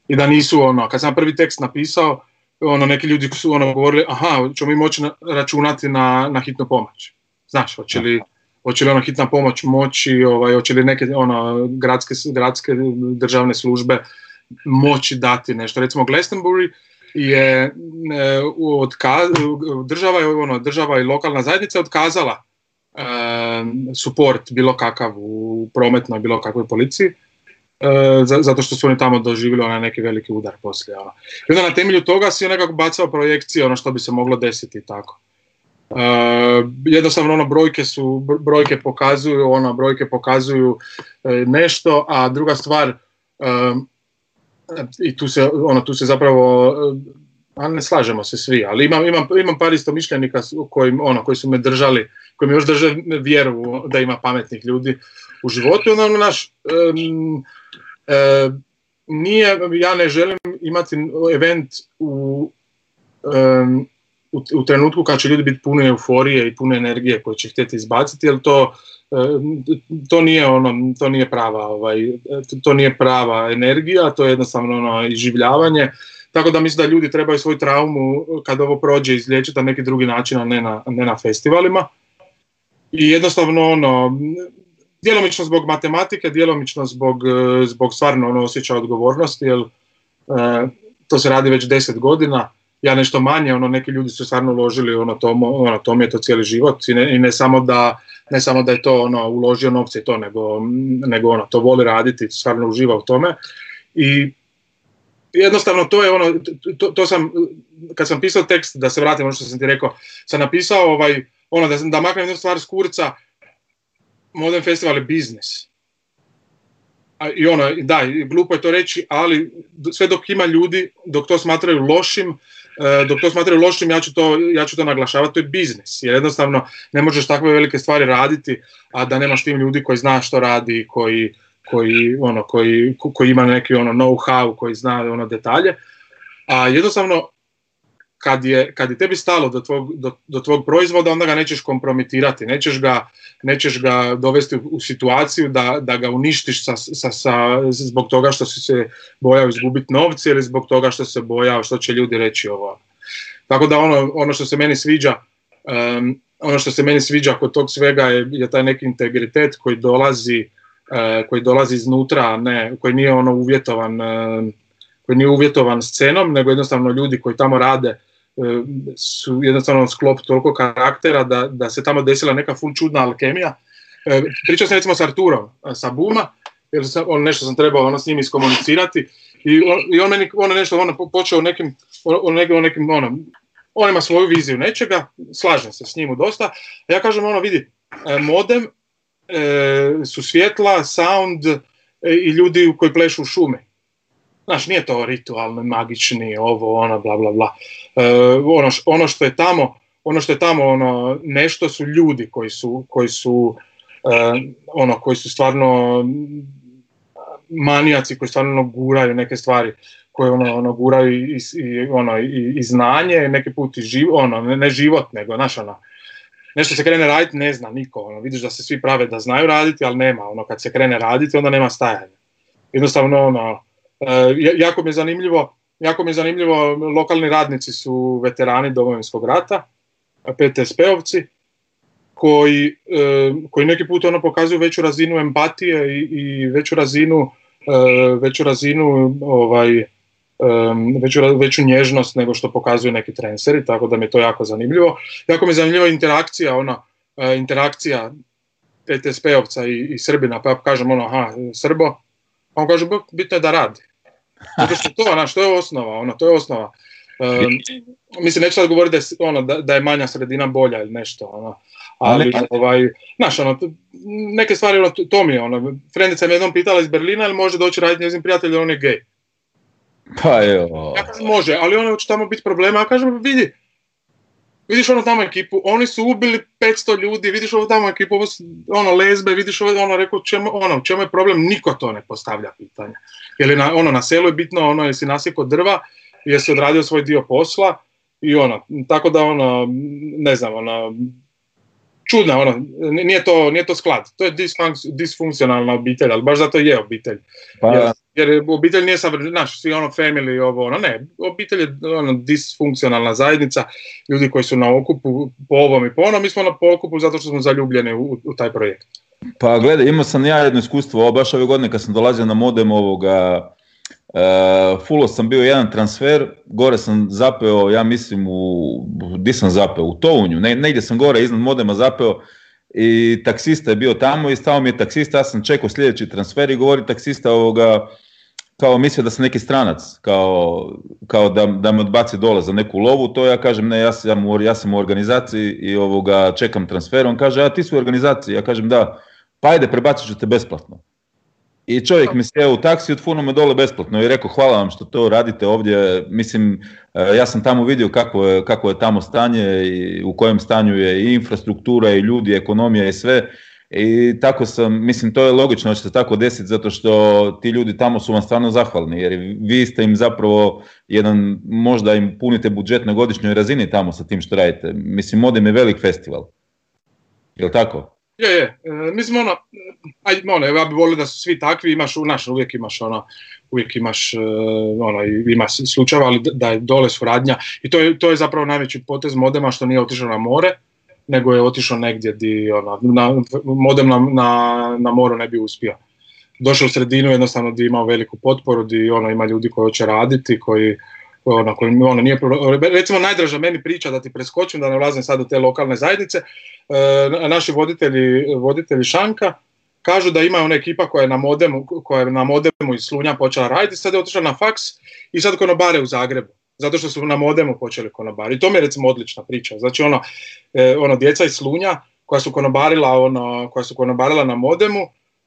I da nisu ono, kad sam prvi tekst napisao, ono, neki ljudi su ono govorili, aha, ćemo mi moći računati na, na hitnu pomoć. Znaš, hoće li, hoće li ona hitna pomoć moći, ovaj, hoće li neke ono, gradske, gradske državne službe moći dati nešto. Recimo Glastonbury je e, odkaz, država, ono, država i lokalna zajednica odkazala e, suport bilo kakav u prometnoj, bilo kakvoj policiji E, zato što su oni tamo doživjeli onaj neki veliki udar poslije. Ono. I onda na temelju toga si nekako bacao projekcije ono što bi se moglo desiti tako. Uh, jednostavno ono brojke su brojke pokazuju ono brojke pokazuju nešto a druga stvar i tu se ono tu se zapravo a ne slažemo se svi ali imam, imam, imam par istomišljenika koji, ono, koji su me držali koji mi još drže vjeru da ima pametnih ljudi u životu ono naš E, nije, ja ne želim imati event u, u, u, trenutku kad će ljudi biti puni euforije i pune energije koje će htjeti izbaciti, jer to, to nije ono, to nije prava, ovaj, to nije prava energija, to je jednostavno ono iživljavanje. Tako da mislim da ljudi trebaju svoju traumu kad ovo prođe izliječiti na neki drugi način, a ne na, ne na festivalima. I jednostavno ono, djelomično zbog matematike, djelomično zbog, e, zbog stvarno ono osjeća odgovornosti, jer e, to se radi već deset godina, ja nešto manje, ono neki ljudi su stvarno uložili ono to, ono, to mi je to cijeli život i ne, i ne samo da ne samo da je to ono uložio novce i to, nego, nego ono to voli raditi, stvarno uživa u tome. I jednostavno to je ono, to, to sam, kad sam pisao tekst, da se vratim ono što sam ti rekao, sam napisao ovaj, ono da, da maknem jednu stvar s kurca, Modern Festival je biznis. I ono, da, glupo je to reći, ali sve dok ima ljudi, dok to smatraju lošim, e, dok to smatraju lošim, ja ću to, ja ću to naglašavati, to je biznis. Jer jednostavno ne možeš takve velike stvari raditi, a da nemaš tim ljudi koji zna što radi, koji, koji, ono, koji, koji ima neki ono know-how, koji zna ono detalje. A jednostavno kad je, kad je tebi stalo do tvog, do, do tvog proizvoda, onda ga nećeš kompromitirati, nećeš ga, nećeš ga dovesti u, situaciju da, da ga uništiš sa, sa, sa, zbog toga što si se bojao izgubiti novce ili zbog toga što se bojao što će ljudi reći ovo. Tako da ono, ono što se meni sviđa, um, ono što se meni sviđa kod tog svega je, je taj neki integritet koji dolazi, uh, koji dolazi iznutra, ne, koji nije ono uvjetovan, koji nije uvjetovan scenom, nego jednostavno ljudi koji tamo rade E, su jednostavno sklop toliko karaktera da, da se tamo desila neka ful čudna alkemija. E, pričao sam recimo s Arturom, sa Buma, jer sam, on, nešto sam trebao ono, s njim iskomunicirati i on, i on meni ono nešto ono, počeo nekim, on, nekim, nekim ono, on ima svoju viziju nečega, slažem se s njim dosta, a ja kažem ono vidi, e, modem e, su svjetla, sound e, i ljudi koji plešu u šume. Znaš, nije to ritualno, magični, ovo, ono, bla, bla, bla. ono, ono što je tamo, ono što je tamo ono nešto su ljudi koji su koji su ono koji su stvarno manijaci koji stvarno guraju neke stvari koje ono, ono guraju i, i, ono, i, i znanje, neki put i živ, ono, ne, život, nego, znaš, ono, nešto se krene raditi, ne zna niko, ono, vidiš da se svi prave da znaju raditi, ali nema, ono, kad se krene raditi, onda nema stajanja. Jednostavno, ono, e, jako mi je zanimljivo, jako mi je zanimljivo, lokalni radnici su veterani Domovinskog rata, PTSP-ovci, koji, e, koji neki put ono pokazuju veću razinu empatije i, i veću razinu e, veću razinu ovaj, veću, veću nježnost nego što pokazuju neki trenseri, tako da mi je to jako zanimljivo. Jako mi je zanimljiva interakcija, ona, e, interakcija TTSP-ovca i, i Srbina, pa ja kažem ono, aha, Srbo, on kaže, bitno je da radi. Zato što to, ona, što je osnova, ono, to je osnova. Um, mislim, neću sad govoriti da je, ono, da, da je manja sredina bolja ili nešto, ono, ali, ovaj, znaš, ono, neke stvari, ono, to mi je, ono, frendica me jednom pitala iz Berlina, ili može doći raditi njezin prijatelj, on je gej. Pa jo. Ja kažem, može, ali ono će tamo biti problema, ja kažem, vidi, vidiš ono tamo ekipu, oni su ubili 500 ljudi, vidiš ovo tamo ekipu, ovo ono lezbe, vidiš ovo, ono, rekao, čemu, ono, čemu je problem, niko to ne postavlja pitanja. Jer na, ono, na selu je bitno, ono, jesi nasiko drva, jesi odradio svoj dio posla, i ono, tako da ono, ne znam, ono, čudna, ono, nije to, nije to sklad, to je disfunkcionalna obitelj, ali baš zato je obitelj. Pa, jer obitelj nije sad, znaš, svi ono family, ovo, ono, ne, obitelj je ono, disfunkcionalna zajednica, ljudi koji su na okupu po ovom i po onom, mi smo na okupu zato što smo zaljubljeni u, u taj projekt. Pa gledaj, imao sam ja jedno iskustvo, baš ove godine kad sam dolazio na modem ovoga, Uh, fulo sam bio jedan transfer, gore sam zapeo, ja mislim, u, di sam zapeo, u Tounju, ne, negdje sam gore iznad modema zapeo i taksista je bio tamo i stao mi je taksista, ja sam čekao sljedeći transfer i govori taksista ovoga, kao mislio da sam neki stranac, kao, kao da, da me odbaci dole za neku lovu, to ja kažem ne, ja sam, ja sam u organizaciji i ovoga čekam transfer, on kaže a ti si u organizaciji, ja kažem da, pa ajde prebacit ću te besplatno. I čovjek mi sjeo u taksi, otfunuo me dole besplatno i rekao hvala vam što to radite ovdje. Mislim, e, ja sam tamo vidio kako je, kako je tamo stanje i u kojem stanju je i infrastruktura i ljudi, i ekonomija i sve. I tako sam, mislim to je logično da će se tako desiti zato što ti ljudi tamo su vam stvarno zahvalni jer vi ste im zapravo jedan, možda im punite budžet na godišnjoj razini tamo sa tim što radite. Mislim, Modem je velik festival. Jel tako? Je, je. E, mislim, ono, aj, ono, ja bih volio da su svi takvi, imaš, naš, uvijek imaš, ono, uvijek imaš, e, ono, ima slučajeva, ali da je dole suradnja. I to je, to je zapravo najveći potez modema što nije otišao na more, nego je otišao negdje di, ono, na, modem na, na, na moru ne bi uspio. Došao u sredinu jednostavno di ima veliku potporu, di ono, ima ljudi koji hoće raditi, koji, ono, ono, nije, recimo najdraža meni priča da ti preskočim, da ne ulazim sad u te lokalne zajednice, e, naši voditelji, voditelji Šanka kažu da ima ona ekipa koja je na modemu, koja je na modemu iz Slunja počela raditi, sad je otišla na faks i sad konobare u Zagrebu. Zato što su na modemu počeli konobari. To mi je recimo odlična priča. Znači ono, e, ono djeca iz Slunja koja su konobarila, ono, koja su konobarila na modemu,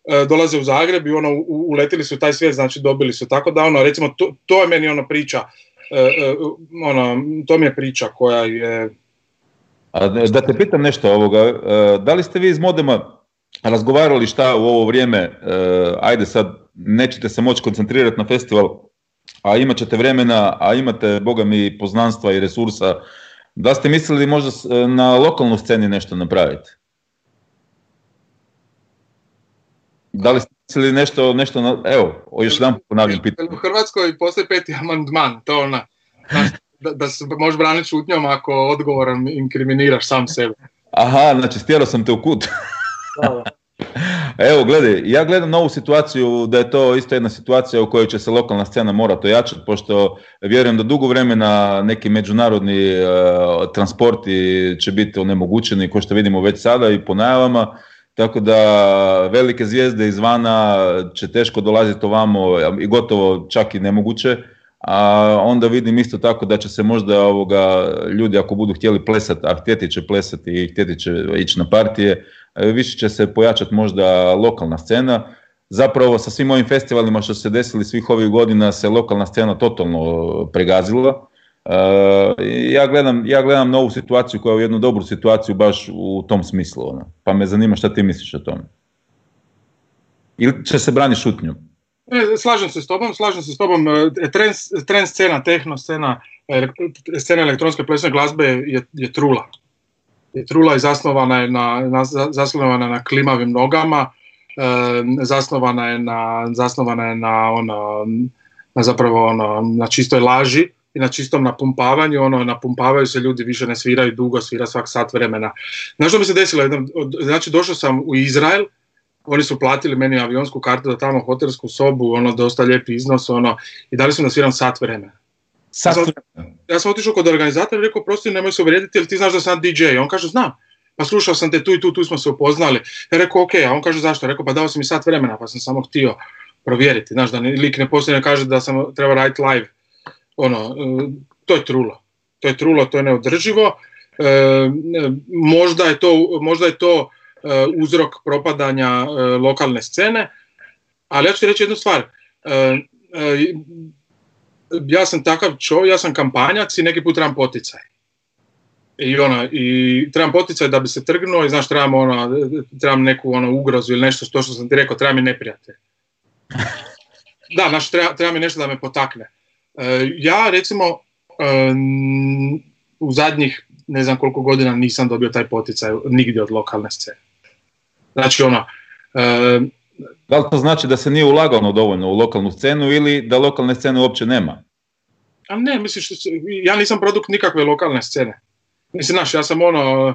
e, dolaze u Zagreb i ono, uletili su u taj svijet, znači dobili su. Tako da ono, recimo, to, to je meni ono priča ono, to mi je priča koja je... A da te pitam nešto ovoga, e, da li ste vi iz Modema razgovarali šta u ovo vrijeme, ajde sad nećete se moći koncentrirati na festival, a imat ćete vremena, a imate, boga mi, poznanstva i resursa, da ste mislili možda na lokalnoj sceni nešto napraviti? Da li ste ili nešto, nešto evo, još jedan ponavljam pitanje. U Hrvatskoj postoji peti amandman, to ona, da, da se možeš braniti šutnjom ako odgovoran inkriminiraš sam sebe. Aha, znači stjerao sam te u kut. Evo, gledaj, ja gledam na ovu situaciju da je to isto jedna situacija u kojoj će se lokalna scena morati ojačati, pošto vjerujem da dugo vremena neki međunarodni uh, transporti će biti onemogućeni, kao što vidimo već sada i po najavama, tako da velike zvijezde izvana će teško dolaziti ovamo i gotovo čak i nemoguće, a onda vidim isto tako da će se možda ovoga, ljudi ako budu htjeli plesati, a htjeti će plesati i htjeti će ići na partije, više će se pojačati možda lokalna scena. Zapravo sa svim ovim festivalima što se desili svih ovih godina se lokalna scena totalno pregazila ja gledam, ja gledam novu situaciju kao jednu dobru situaciju baš u tom smislu. Ono. Pa me zanima šta ti misliš o tome. Ili će se brani šutnju? E, slažem se s tobom, slažem se s tobom. E, trend, trend scena, tehno scena, scena elektronske plesne glazbe je, je trula. Je trula i zasnovana je na, na, zasnovana na klimavim nogama, e, zasnovana je na, zasnovana je na, ono, na zapravo ono, na čistoj laži i na čistom napumpavanju, ono, napumpavaju se ljudi, više ne sviraju dugo, svira svak sat vremena. Znaš što mi se desilo? Znači, došao sam u Izrael, oni su platili meni avionsku kartu da tamo hotelsku sobu, ono, dosta lijepi iznos, ono, i dali su da sviram sat vremena. Sat Ja sam otišao kod organizatora i rekao, prosti, nemoj se uvrijediti, jer ti znaš da sam DJ. On kaže, znam. Pa slušao sam te tu i tu, tu smo se upoznali. Ja rekao, ok, a on kaže, zašto? Rekao, pa dao si mi sat vremena, pa sam samo htio provjeriti. Znaš, da lik ne poslije kaže da sam treba raditi live ono, e, to je trulo. To je trulo, to je neodrživo. E, možda je to, možda je to e, uzrok propadanja lokalne scene, ali ja ću ti reći jednu stvar. Ja sam takav čovjek, ja sam kampanjac i neki put trebam poticaj. I, ono, i trebam poticaj da bi se trgnuo i znaš trebam, ono, trebam neku ono, ugrozu ili nešto to što sam ti rekao, treba mi neprijatelj. Da, znaš, treba, treba mi nešto da me potakne. E, ja recimo e, u zadnjih ne znam koliko godina nisam dobio taj poticaj nigdje od lokalne scene. Znači ono... E, da li to znači da se nije ulagano dovoljno u lokalnu scenu ili da lokalne scene uopće nema? A ne, misliš, ja nisam produkt nikakve lokalne scene. Mislim, znaš, ja sam ono,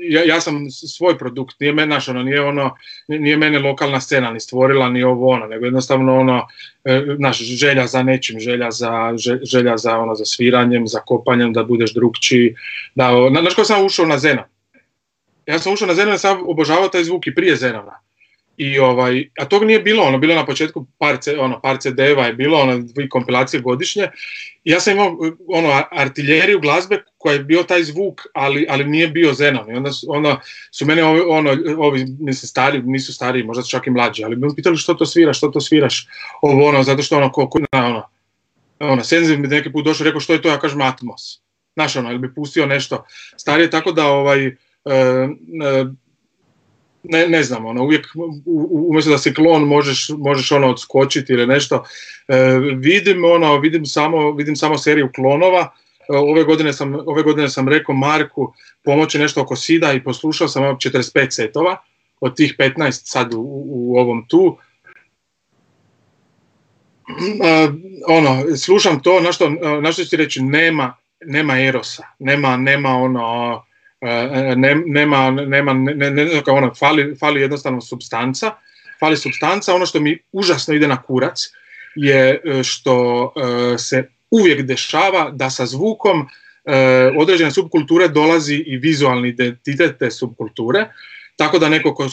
ja, ja sam svoj produkt, nije mene, ono, nije ono, nije mene lokalna scena ni stvorila ni ovo ono, nego jednostavno ono, e, naš želja za nečim, želja za, želja za ono, za sviranjem, za kopanjem, da budeš drugčiji, da, znaš kako sam ušao na Zena? Ja sam ušao na Zena i sam obožavao taj zvuk i prije Zenona. I ovaj, a tog nije bilo, ono bilo na početku par, ono, par CD-eva je bilo, ono dvije kompilacije godišnje. Ja sam imao ono artiljeriju glazbe koja je bio taj zvuk, ali, ali nije bio Zenon. I onda su, onda su mene ovi, ono, ovi mislim, stari, nisu stari, možda čak i mlađi, ali bi mi pitali što to sviraš, što to sviraš, ovo ono, zato što ono, ko, na, ono, ono, Senziv mi neki put došao rekao što je to, ja kažem Atmos. Znaš ono, ili bi pustio nešto starije, tako da ovaj, e, e, ne, ne znam, ono, uvijek umjesto da si klon možeš, možeš ono odskočiti ili nešto. E, vidim, ono, vidim samo, vidim samo seriju klonova, e, ove godine, sam, ove godine sam rekao Marku pomoći nešto oko Sida i poslušao sam 45 setova, od tih 15 sad u, u ovom tu. E, ono, slušam to, na što, na što ću reći, nema, nema erosa, nema, nema ono, E, nema, nema ne, ne, ono, fali, fali jednostavno substanca, fali substanca, ono što mi užasno ide na kurac je e, što e, se uvijek dešava da sa zvukom određene subkulture dolazi i vizualni identitet te subkulture, tako da neko ko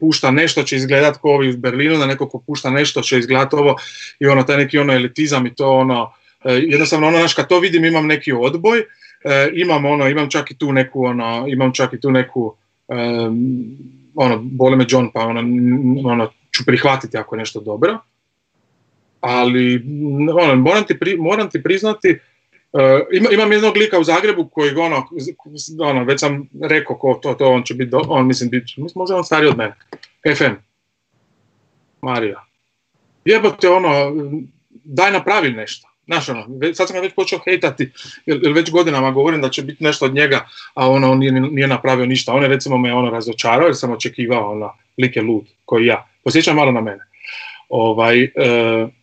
pušta nešto će izgledat kao ovi u Berlinu, da neko ko pušta nešto će izgledat ovo i ono, taj neki ono elitizam i to ono, jednostavno ono, znaš, kad to vidim imam neki odboj, e, imam ono, imam čak i tu neku ono, imam čak i tu neku ono, boli me John pa ono, ono, ću prihvatiti ako je nešto dobro. Ali ono, moram, ti moram ti priznati, uh, imam jednog lika u Zagrebu koji ono, ono već sam rekao ko to, to on će biti, on mislim, bit, možda on stariji od mene. FM. Marija. Jebote ono, daj napravi nešto. Znaš, ono, sad sam ga već počeo hejtati, jer, već godinama govorim da će biti nešto od njega, a ono, on nije, nije napravio ništa. On je recimo me ono razočarao jer sam očekivao ono, like lud, koji ja. Posjećam malo na mene. Ovaj, e,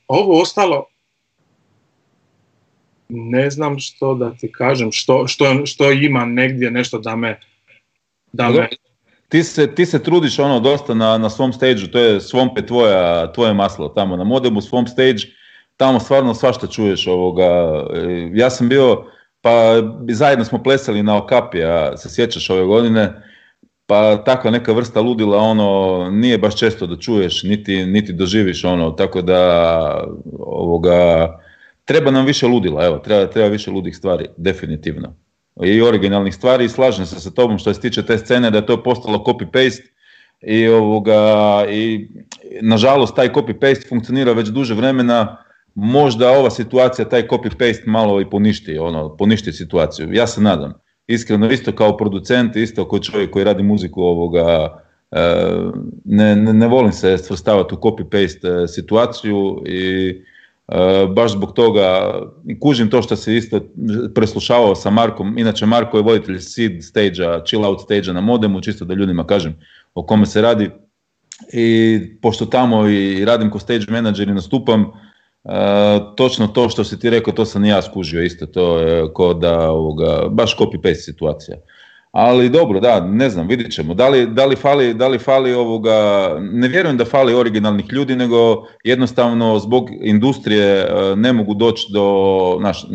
ovo ostalo, ne znam što da ti kažem, što, što, što ima negdje nešto da me... Da me... Ti se, ti se trudiš ono dosta na, na svom stage to je svompe tvoja, tvoje maslo tamo na modemu, svom stage tamo stvarno svašta čuješ ovoga. E, ja sam bio, pa zajedno smo plesali na Okapi, a se sjećaš ove godine, pa takva neka vrsta ludila ono nije baš često da čuješ niti, niti doživiš ono tako da ovoga treba nam više ludila evo treba, treba više ludih stvari definitivno i originalnih stvari i slažem se sa tobom što se tiče te scene da je to postalo copy paste i ovoga i nažalost taj copy paste funkcionira već duže vremena možda ova situacija taj copy paste malo i poništi ono poništi situaciju. Ja se nadam. Iskreno isto kao producent, isto kao čovjek koji radi muziku ovoga, e, ne, ne, ne volim se svrstavati u copy-paste e, situaciju i e, baš zbog toga kužim to što se isto preslušavao sa Markom, inače Marko je voditelj seed stage chill out stage na modemu, čisto da ljudima kažem o kome se radi. I pošto tamo i radim ko stage manager i nastupam, E, točno to što si ti rekao, to sam i ja skužio isto, to je ko da ovoga, baš copy-paste situacija. Ali dobro, da, ne znam, vidit ćemo. Da li, da li, fali, da li fali ovoga, ne vjerujem da fali originalnih ljudi, nego jednostavno zbog industrije e, ne mogu doći do, naš,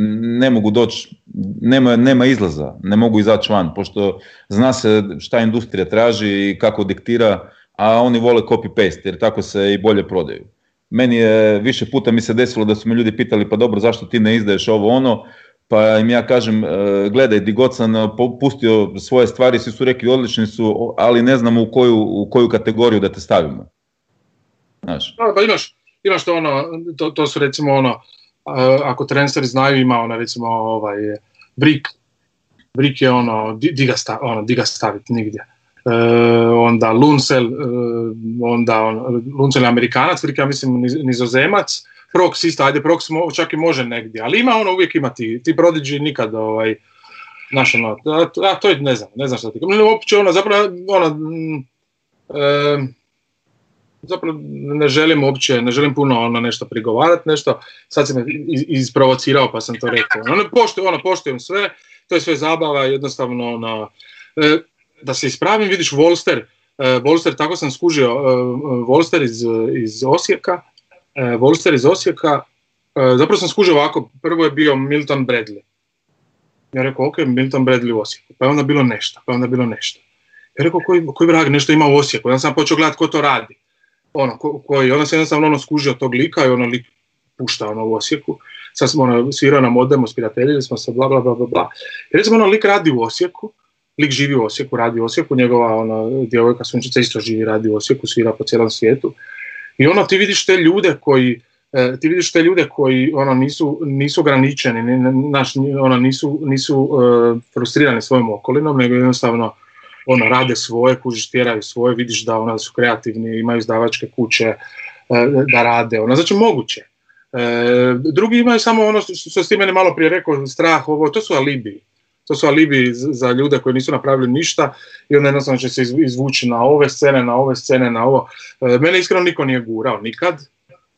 ne mogu doći, nema, nema izlaza, ne mogu izaći van, pošto zna se šta industrija traži i kako diktira, a oni vole copy-paste, jer tako se i bolje prodaju. Meni je više puta mi se desilo da su me ljudi pitali pa dobro zašto ti ne izdaješ ovo ono, pa im ja kažem, e, gledaj, di god sam e, pustio svoje stvari, svi su rekli odlični su, ali ne znamo u koju, u koju kategoriju da te stavimo. Znaš. Pa imaš, imaš to ono, to, to su recimo ono, ako trenseri znaju ima ona recimo ovaj, brik, brik je ono, di, ono, di ga staviti nigdje. E, onda Luncel, e, onda on, Luncel je Amerikanac, ja mislim nizozemac, Prox isto, ajde Prox čak i može negdje, ali ima ono uvijek ima ti, ti prodiđi nikad ovaj, naš ono, a, to je ne znam, ne znam što ti, ne, uopće ono, zapravo ono, e, zapravo ne želim uopće, ne želim puno ono nešto prigovarati, nešto, sad se me isprovocirao pa sam to rekao, ono, poštujem, ono, poštujem sve, to je sve zabava, jednostavno ono, da se ispravim, vidiš Volster, Volster, tako sam skužio, Volster iz, iz Osijeka, Volster iz Osijeka, zapravo sam skužio ovako, prvo je bio Milton Bradley. Ja rekao, ok, Milton Bradley u Osijeku, pa je onda bilo nešto, pa je onda bilo nešto. Ja rekao, koji, koji vrag nešto ima u Osijeku, onda sam počeo gledati ko to radi. Ono, ko, koji, onda sam jednostavno ono skužio tog lika i ono lik pušta ono u Osijeku. Sad smo ono, svirao na modemu, spirateljili smo se, bla, bla, bla, bla. I recimo ono lik radi u Osijeku, lik živi u Osijeku, radi u Osijeku, njegova ona, djevojka Sunčica isto živi, radi u Osijeku, svira po cijelom svijetu. I ono, ti vidiš te ljude koji, e, ti vidiš te ljude koji ono, nisu, nisu ograničeni, naš, ono, nisu, nisu uh, frustrirani svojom okolinom, nego jednostavno ono, rade svoje, kužiš, tjeraju svoje, vidiš da ono, su kreativni, imaju izdavačke kuće, uh, da rade, ono, znači moguće. drugi imaju samo ono što, što si meni malo prije rekao, strah, ovo, to su alibi to su alibi za ljude koji nisu napravili ništa i onda jednostavno će se izvući na ove scene, na ove scene, na ovo. E, mene iskreno niko nije gurao, nikad.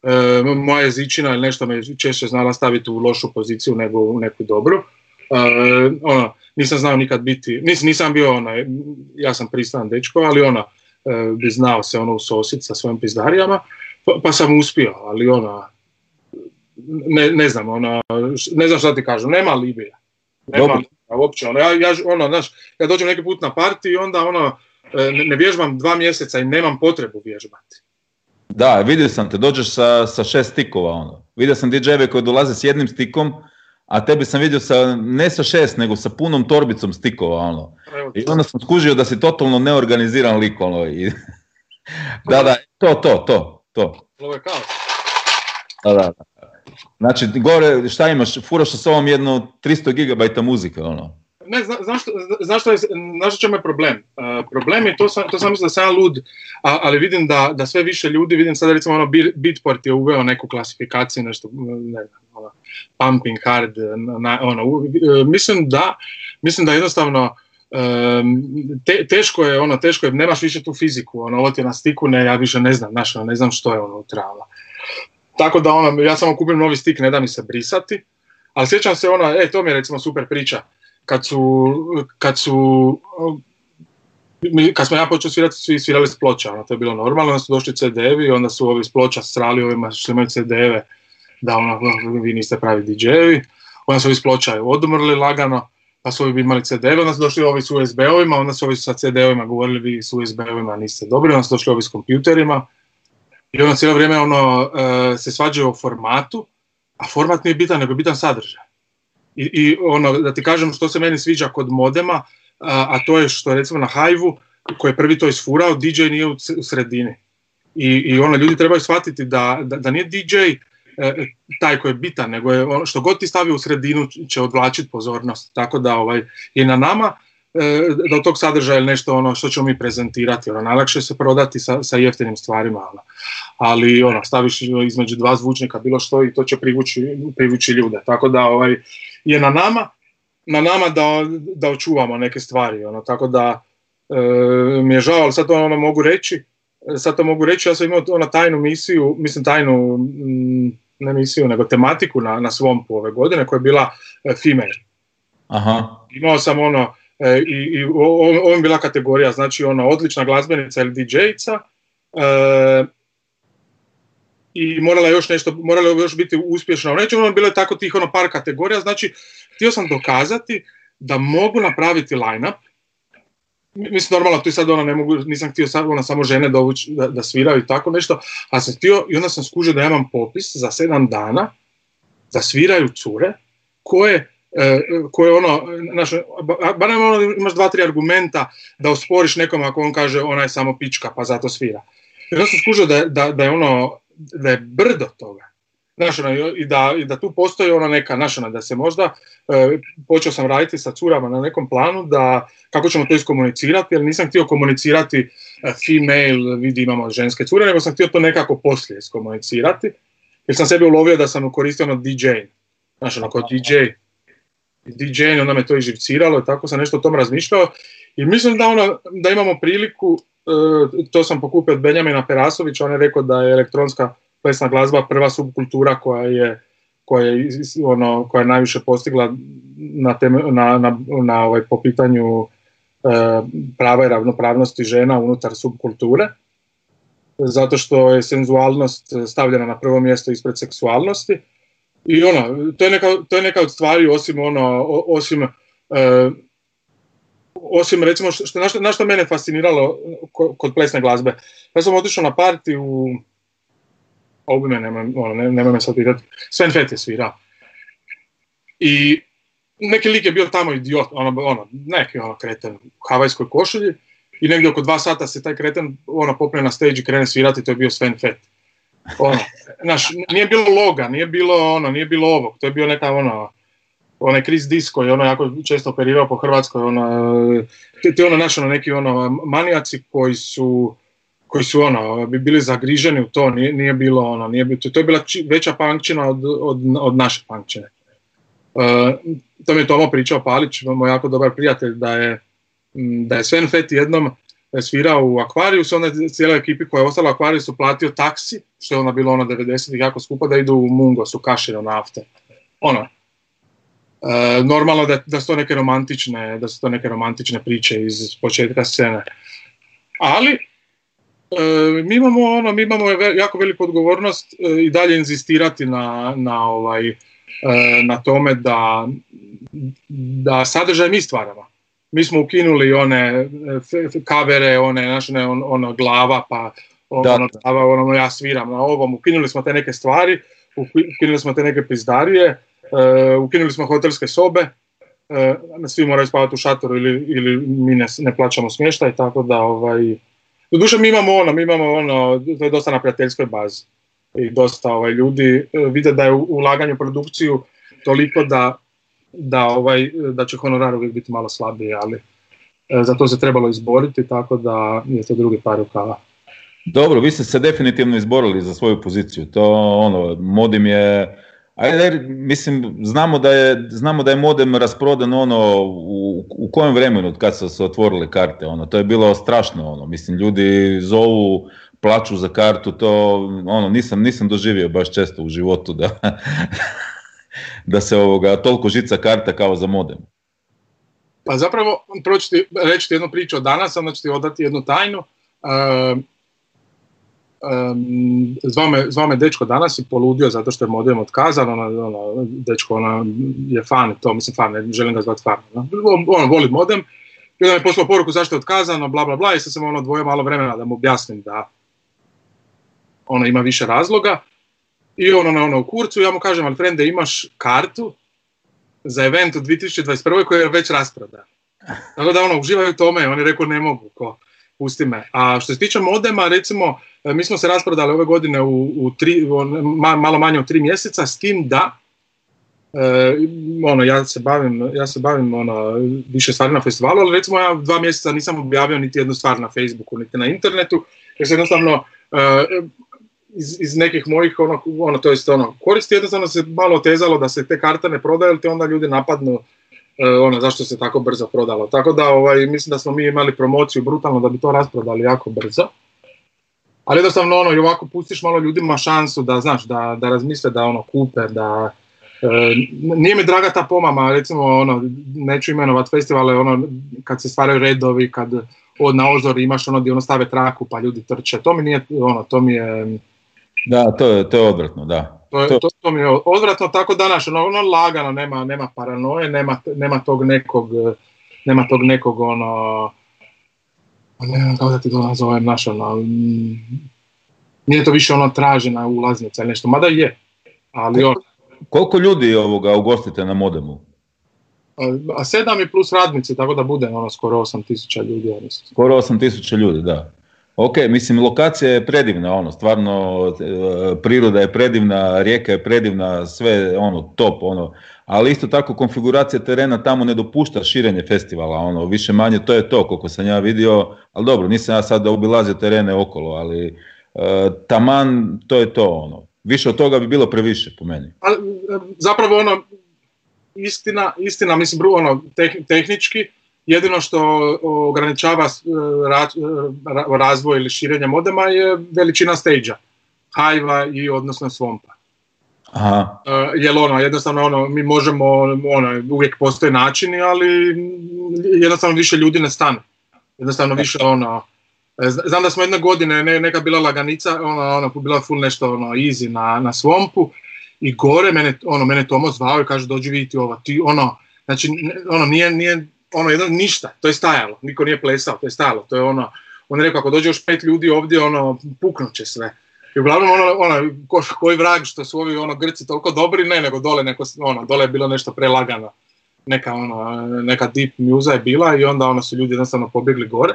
E, moja jezičina ili nešto me češće znala staviti u lošu poziciju nego u neku dobru. E, ono, nisam znao nikad biti, nis, nisam bio ona, ja sam pristan dečko, ali ona bi znao se ono usosit sa svojim pizdarijama, pa, pa, sam uspio, ali ona, ne, ne znam, ona, ne znam šta ti kažem, nema Libija. Nema, uopće, ono, ja, ja, ono, znaš, ja dođem neki put na parti i onda ono, e, ne, ne vježbam dva mjeseca i nemam potrebu vježbati. Da, vidio sam te, dođeš sa, sa šest stikova, ono. Vidio sam DJ-eve koji dolaze s jednim stikom, a tebi sam vidio sa, ne sa šest, nego sa punom torbicom stikova, ono. I onda sam skužio da si totalno neorganiziran lik, ono. I... da, da, to, to, to, to. Ovo je kao. Da, da, da. Znači, gore, šta imaš, furaš sa sobom jedno 300 gigabajta muzike, ono. Ne, zna, znaš, znaš, je, čemu je problem? Uh, problem je, to sam, to sam mislim da sam lud, a, ali vidim da, da sve više ljudi, vidim sada recimo ono Beatport je uveo neku klasifikaciju, nešto, ne znam, ono, pumping hard, na, ono, u, mislim da, mislim da jednostavno um, te, teško je, ono, teško je, nemaš više tu fiziku, ono, ovo ti je na stiku, ne, ja više ne znam, znaš, ono, ne znam što je ono utrala. Tako da ono, ja samo kupim novi stik, ne da mi se brisati. Ali sjećam se ono, e, to mi je recimo super priča. Kad su, kad su, kad smo ja počeo svirati, svi svirali s ploča, ono, to je bilo normalno, onda su došli CD-evi, onda su ovi s ploča strali ovima što imaju CD-eve, da ono, vi niste pravi DJ-evi, onda su ovi s ploča odumrli lagano, pa su ovi imali CD-ove, onda su došli ovi s USB-ovima, onda su ovi sa CD-ovima govorili vi s USB-ovima niste dobri, onda su došli ovi s kompjuterima i onda cijelo vrijeme ono, e, se svađaju o formatu, a format nije bitan, nego bitan sadržaj. I, I, ono, da ti kažem što se meni sviđa kod modema, a, to je što recimo na Hive-u, koji je prvi to isfurao, DJ nije u, sredini. I, i ono, ljudi trebaju shvatiti da, da, da nije DJ E, taj koji je bitan, nego je ono što god ti stavi u sredinu će odvlačiti pozornost. Tako da ovaj, je na nama e, da od tog sadržaja je nešto ono što ćemo mi prezentirati. Ono, najlakše se prodati sa, sa jeftinim stvarima, ono. ali ono, staviš između dva zvučnika bilo što i to će privući, privući ljude. Tako da ovaj, je na nama, na nama da, da očuvamo neke stvari. Ono, tako da e, mi je žao, ali sad to ono mogu reći, sad to mogu reći, ja sam imao ono tajnu misiju, mislim tajnu, mm, ne emisiju, nego tematiku na, na Swampu ove godine koja je bila e, female. Aha. Imao sam ono, e, i, i ovo je bila kategorija, znači ono, odlična glazbenica ili DJ-ica, e, i morala još nešto, morala još biti uspješna u nečemu, ono bilo je tako tih ono par kategorija, znači htio sam dokazati da mogu napraviti line-up. Mislim normalno tu sad ona ne mogu, nisam htio sad ona samo žene dovući da, da sviraju i tako nešto, a sam htio i onda sam skužio da imam popis za sedam dana da sviraju cure koje koje ono, znaš, barem ono, imaš dva, tri argumenta da osporiš nekom ako on kaže ona je samo pička pa zato svira. I onda sam skužio da, da, da je ono, da je brdo toga. Znaš, ono, i, da, I da tu postoji ona neka, znaš, ono, da se možda, e, počeo sam raditi sa curama na nekom planu, da kako ćemo to iskomunicirati, jer nisam htio komunicirati e, female, vidi imamo ženske cure, nego sam htio to nekako poslije iskomunicirati, jer sam sebi ulovio da sam koristio ono DJ, znaš, ono, kao DJ, DJ, onda me to iživciralo i tako sam nešto o tom razmišljao i mislim da, ono, da imamo priliku, e, to sam pokupio od Benjamina Perasovića, on je rekao da je elektronska plesna glazba prva subkultura koja je koja je, ono, koja je najviše postigla na, na, na, na ovaj, po pitanju e, prava i ravnopravnosti žena unutar subkulture, zato što je senzualnost stavljena na prvo mjesto ispred seksualnosti. I ono, to je neka, to je neka od stvari osim ono, osim, e, osim recimo, što, što, na što mene fasciniralo kod plesne glazbe. Ja sam otišao na parti u ovo me nema, ono, nema me sad pitati, Sven Fett je svirao. I neki lik je bio tamo idiot, ono, ono neki ono kreten u havajskoj košulji i negdje oko dva sata se taj kreten ono, popne na stage i krene svirati, to je bio Sven Fett. Ono, znaš, nije bilo loga, nije bilo ono, nije bilo ovog, to je bio neka ono, onaj Chris Disco je ono jako često operirao po Hrvatskoj, ono, ti ono, naš, ono, neki ono, manijaci koji su, koji su ono, bi bili zagriženi u to, nije, nije bilo ono, nije bilo, to je bila veća pankčina od, od, od naše pankčine. Uh, to mi je Tomo pričao Palić, moj jako dobar prijatelj, da je, da je Sven Fett jednom svirao u Aquarius, onda cijela ekipi koja je ostala u Aquariusu platio taksi, što je onda bilo ono 90-ih jako skupo, da idu u Mungos, u Kašino nafte. Ono, uh, normalno da, da su to neke romantične, da su to neke romantične priče iz početka scene. Ali, E, mi imamo ono, mi imamo jako veliku odgovornost e, i dalje inzistirati na, na, ovaj, e, na tome da, da sadržaj mi stvaramo. Mi smo ukinuli one kavere, one, naše ono, ono, glava, pa ono, glava, ono, ja sviram na ovom, ukinuli smo te neke stvari, ukinuli smo te neke pizdarije, ukinuli smo hotelske sobe, svi moraju spavati u šatoru ili, ili mi ne, ne plaćamo smještaj, tako da ovaj, Doduše mi imamo ono, mi imamo ono, to je dosta na prijateljskoj bazi. I dosta ovaj, ljudi e, vide da je ulaganje u produkciju toliko da, da, ovaj, da će honorar uvijek biti malo slabiji, ali e, za to se trebalo izboriti, tako da je to drugi par rukava. Dobro, vi ste se definitivno izborili za svoju poziciju. To ono, Modim je Ajde, mislim, znamo da je, znamo da je modem rasprodan ono u, u kojem vremenu od kad su se otvorile karte, ono, to je bilo strašno, ono, mislim, ljudi zovu, plaću za kartu, to, ono, nisam, nisam doživio baš često u životu da, da se ovoga, toliko žica karta kao za modem. Pa zapravo, prvo ću ti reći jednu priču od danas, onda ću ti odati jednu tajnu. Um, zvao, me, dečko danas i poludio zato što je modem otkazan, ono, ono, dečko ono, je fan, to mislim fan, ne želim ga zvati fan, no? on, voli modem, i onda mi je poslao poruku zašto je otkazano, bla bla bla, i sad sam ono dvojio malo vremena da mu objasnim da ono ima više razloga, i ono na ono u kurcu, ja mu kažem, ali frende, imaš kartu za event u 2021. koji je već rasprodan. Tako da ono, uživaju u tome, oni rekao ne mogu, ko, pusti me. A što se tiče modema, recimo, e, mi smo se rasprodali ove godine u, u tri, malo manje od tri mjeseca, s tim da, e, ono, ja se bavim, ja se bavim ono, više stvari na festivalu, ali recimo ja dva mjeseca nisam objavio niti jednu stvar na Facebooku, niti na internetu, jer se jednostavno e, iz, iz nekih mojih, ono, ono, to jest ono, koristi jednostavno se malo tezalo da se te karte ne prodaju, te onda ljudi napadnu E, ono, zašto se tako brzo prodalo. Tako da ovaj, mislim da smo mi imali promociju brutalno da bi to rasprodali jako brzo. Ali jednostavno ono, i ovako pustiš malo ljudima šansu da, znaš, da, da razmisle da ono kupe, da... E, nije mi draga ta pomama, recimo ono, neću imenovat festivale, ono, kad se stvaraju redovi, kad od na ozor imaš ono gdje ono stave traku pa ljudi trče, to mi nije, ono, to mi je... Da, to je, to je odvratno, da. To, to, to mi je odvratno tako danas, ono, ono lagano, nema, nema paranoje, nema, nema tog nekog, nema tog nekog ono, ne znam kako da ti to nazovem, naš ono, nije to više ono tražena ulaznica ili nešto, mada je, ali on... Koliko ljudi ovoga ugostite na modemu? A sedam i plus radnici, tako da bude ono skoro 8000 ljudi. Ja skoro 8000 ljudi, da. Ok, mislim, lokacija je predivna, ono, stvarno, e, priroda je predivna, rijeka je predivna, sve, ono, top, ono, ali isto tako konfiguracija terena tamo ne dopušta širenje festivala, ono, više manje to je to, koliko sam ja vidio, ali dobro, nisam ja sad obilazio terene okolo, ali e, taman, to je to, ono, više od toga bi bilo previše, po meni. E, zapravo, ono, istina, istina, mislim, ono, tehnički, Jedino što ograničava e, e, razvoj ili širenje modema je veličina stage hajva i odnosno swampa. Aha. E, jer ono, jednostavno ono, mi možemo, ono, uvijek postoje načini, ali jednostavno više ljudi ne stane. Jednostavno više ono, znam da smo jedne godine, ne, neka bila laganica, ono, ono, bila full nešto ono, easy na, na swampu i gore mene, ono, mene Tomo zvao i kaže dođi vidjeti ovo, ti ono, znači, ono, nije, nije ono jedno, ništa, to je stajalo, niko nije plesao, to je stajalo, to je ono, on je rekao ako dođe još pet ljudi ovdje, ono, puknut će sve. I uglavnom ono, ono ko, koji vrag što su ovi ono Grci toliko dobri, ne, nego dole neko, ono, dole je bilo nešto prelagano. Neka, ono, neka deep muza je bila i onda ono su ljudi jednostavno pobjegli gore.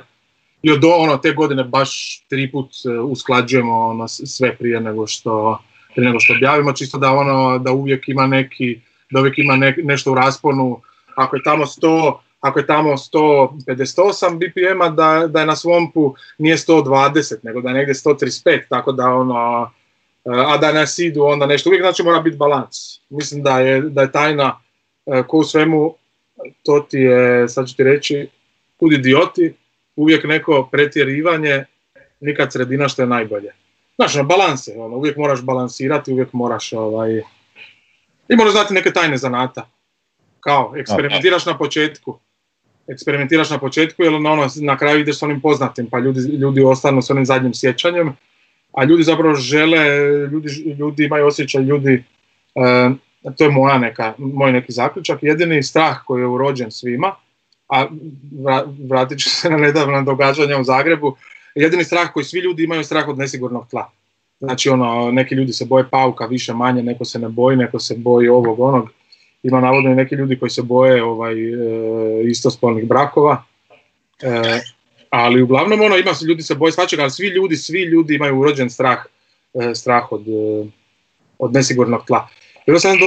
I od ono, te godine baš tri put e, usklađujemo ono, sve prije nego što prije nego što objavimo, čisto da ono da uvijek ima neki, da uvijek ima nešto u rasponu, ako je tamo 100, ako je tamo 158 BPM-a, da, da je na Swampu nije 120, nego da je negdje 135, tako da ono, a da na Seedu onda nešto, uvijek znači mora biti balans. Mislim da je, da je tajna e, ko u svemu, to ti je, sad ću ti reći, kud idioti, uvijek neko pretjerivanje, nikad sredina što je najbolje. Znači, balans je, ono, uvijek moraš balansirati, uvijek moraš ovaj, i moraš znati neke tajne zanata. Kao, eksperimentiraš na početku, eksperimentiraš na početku, jer ono, na kraju ideš s onim poznatim, pa ljudi, ljudi ostanu s onim zadnjim sjećanjem, a ljudi zapravo žele, ljudi, ljudi imaju osjećaj, ljudi, e, to je moja neka, moj neki zaključak, jedini strah koji je urođen svima, a vratit ću se na nedavna događanja u Zagrebu, jedini strah koji svi ljudi imaju strah od nesigurnog tla. Znači ono, neki ljudi se boje pauka više manje, neko se ne boji, neko se boji ovog onog ima navodno i neki ljudi koji se boje ovaj, e, istospolnih brakova, e, ali uglavnom ono, ima se ljudi se boje svačega, ali svi ljudi, svi ljudi imaju urođen strah, e, strah od, od nesigurnog tla. I onda sam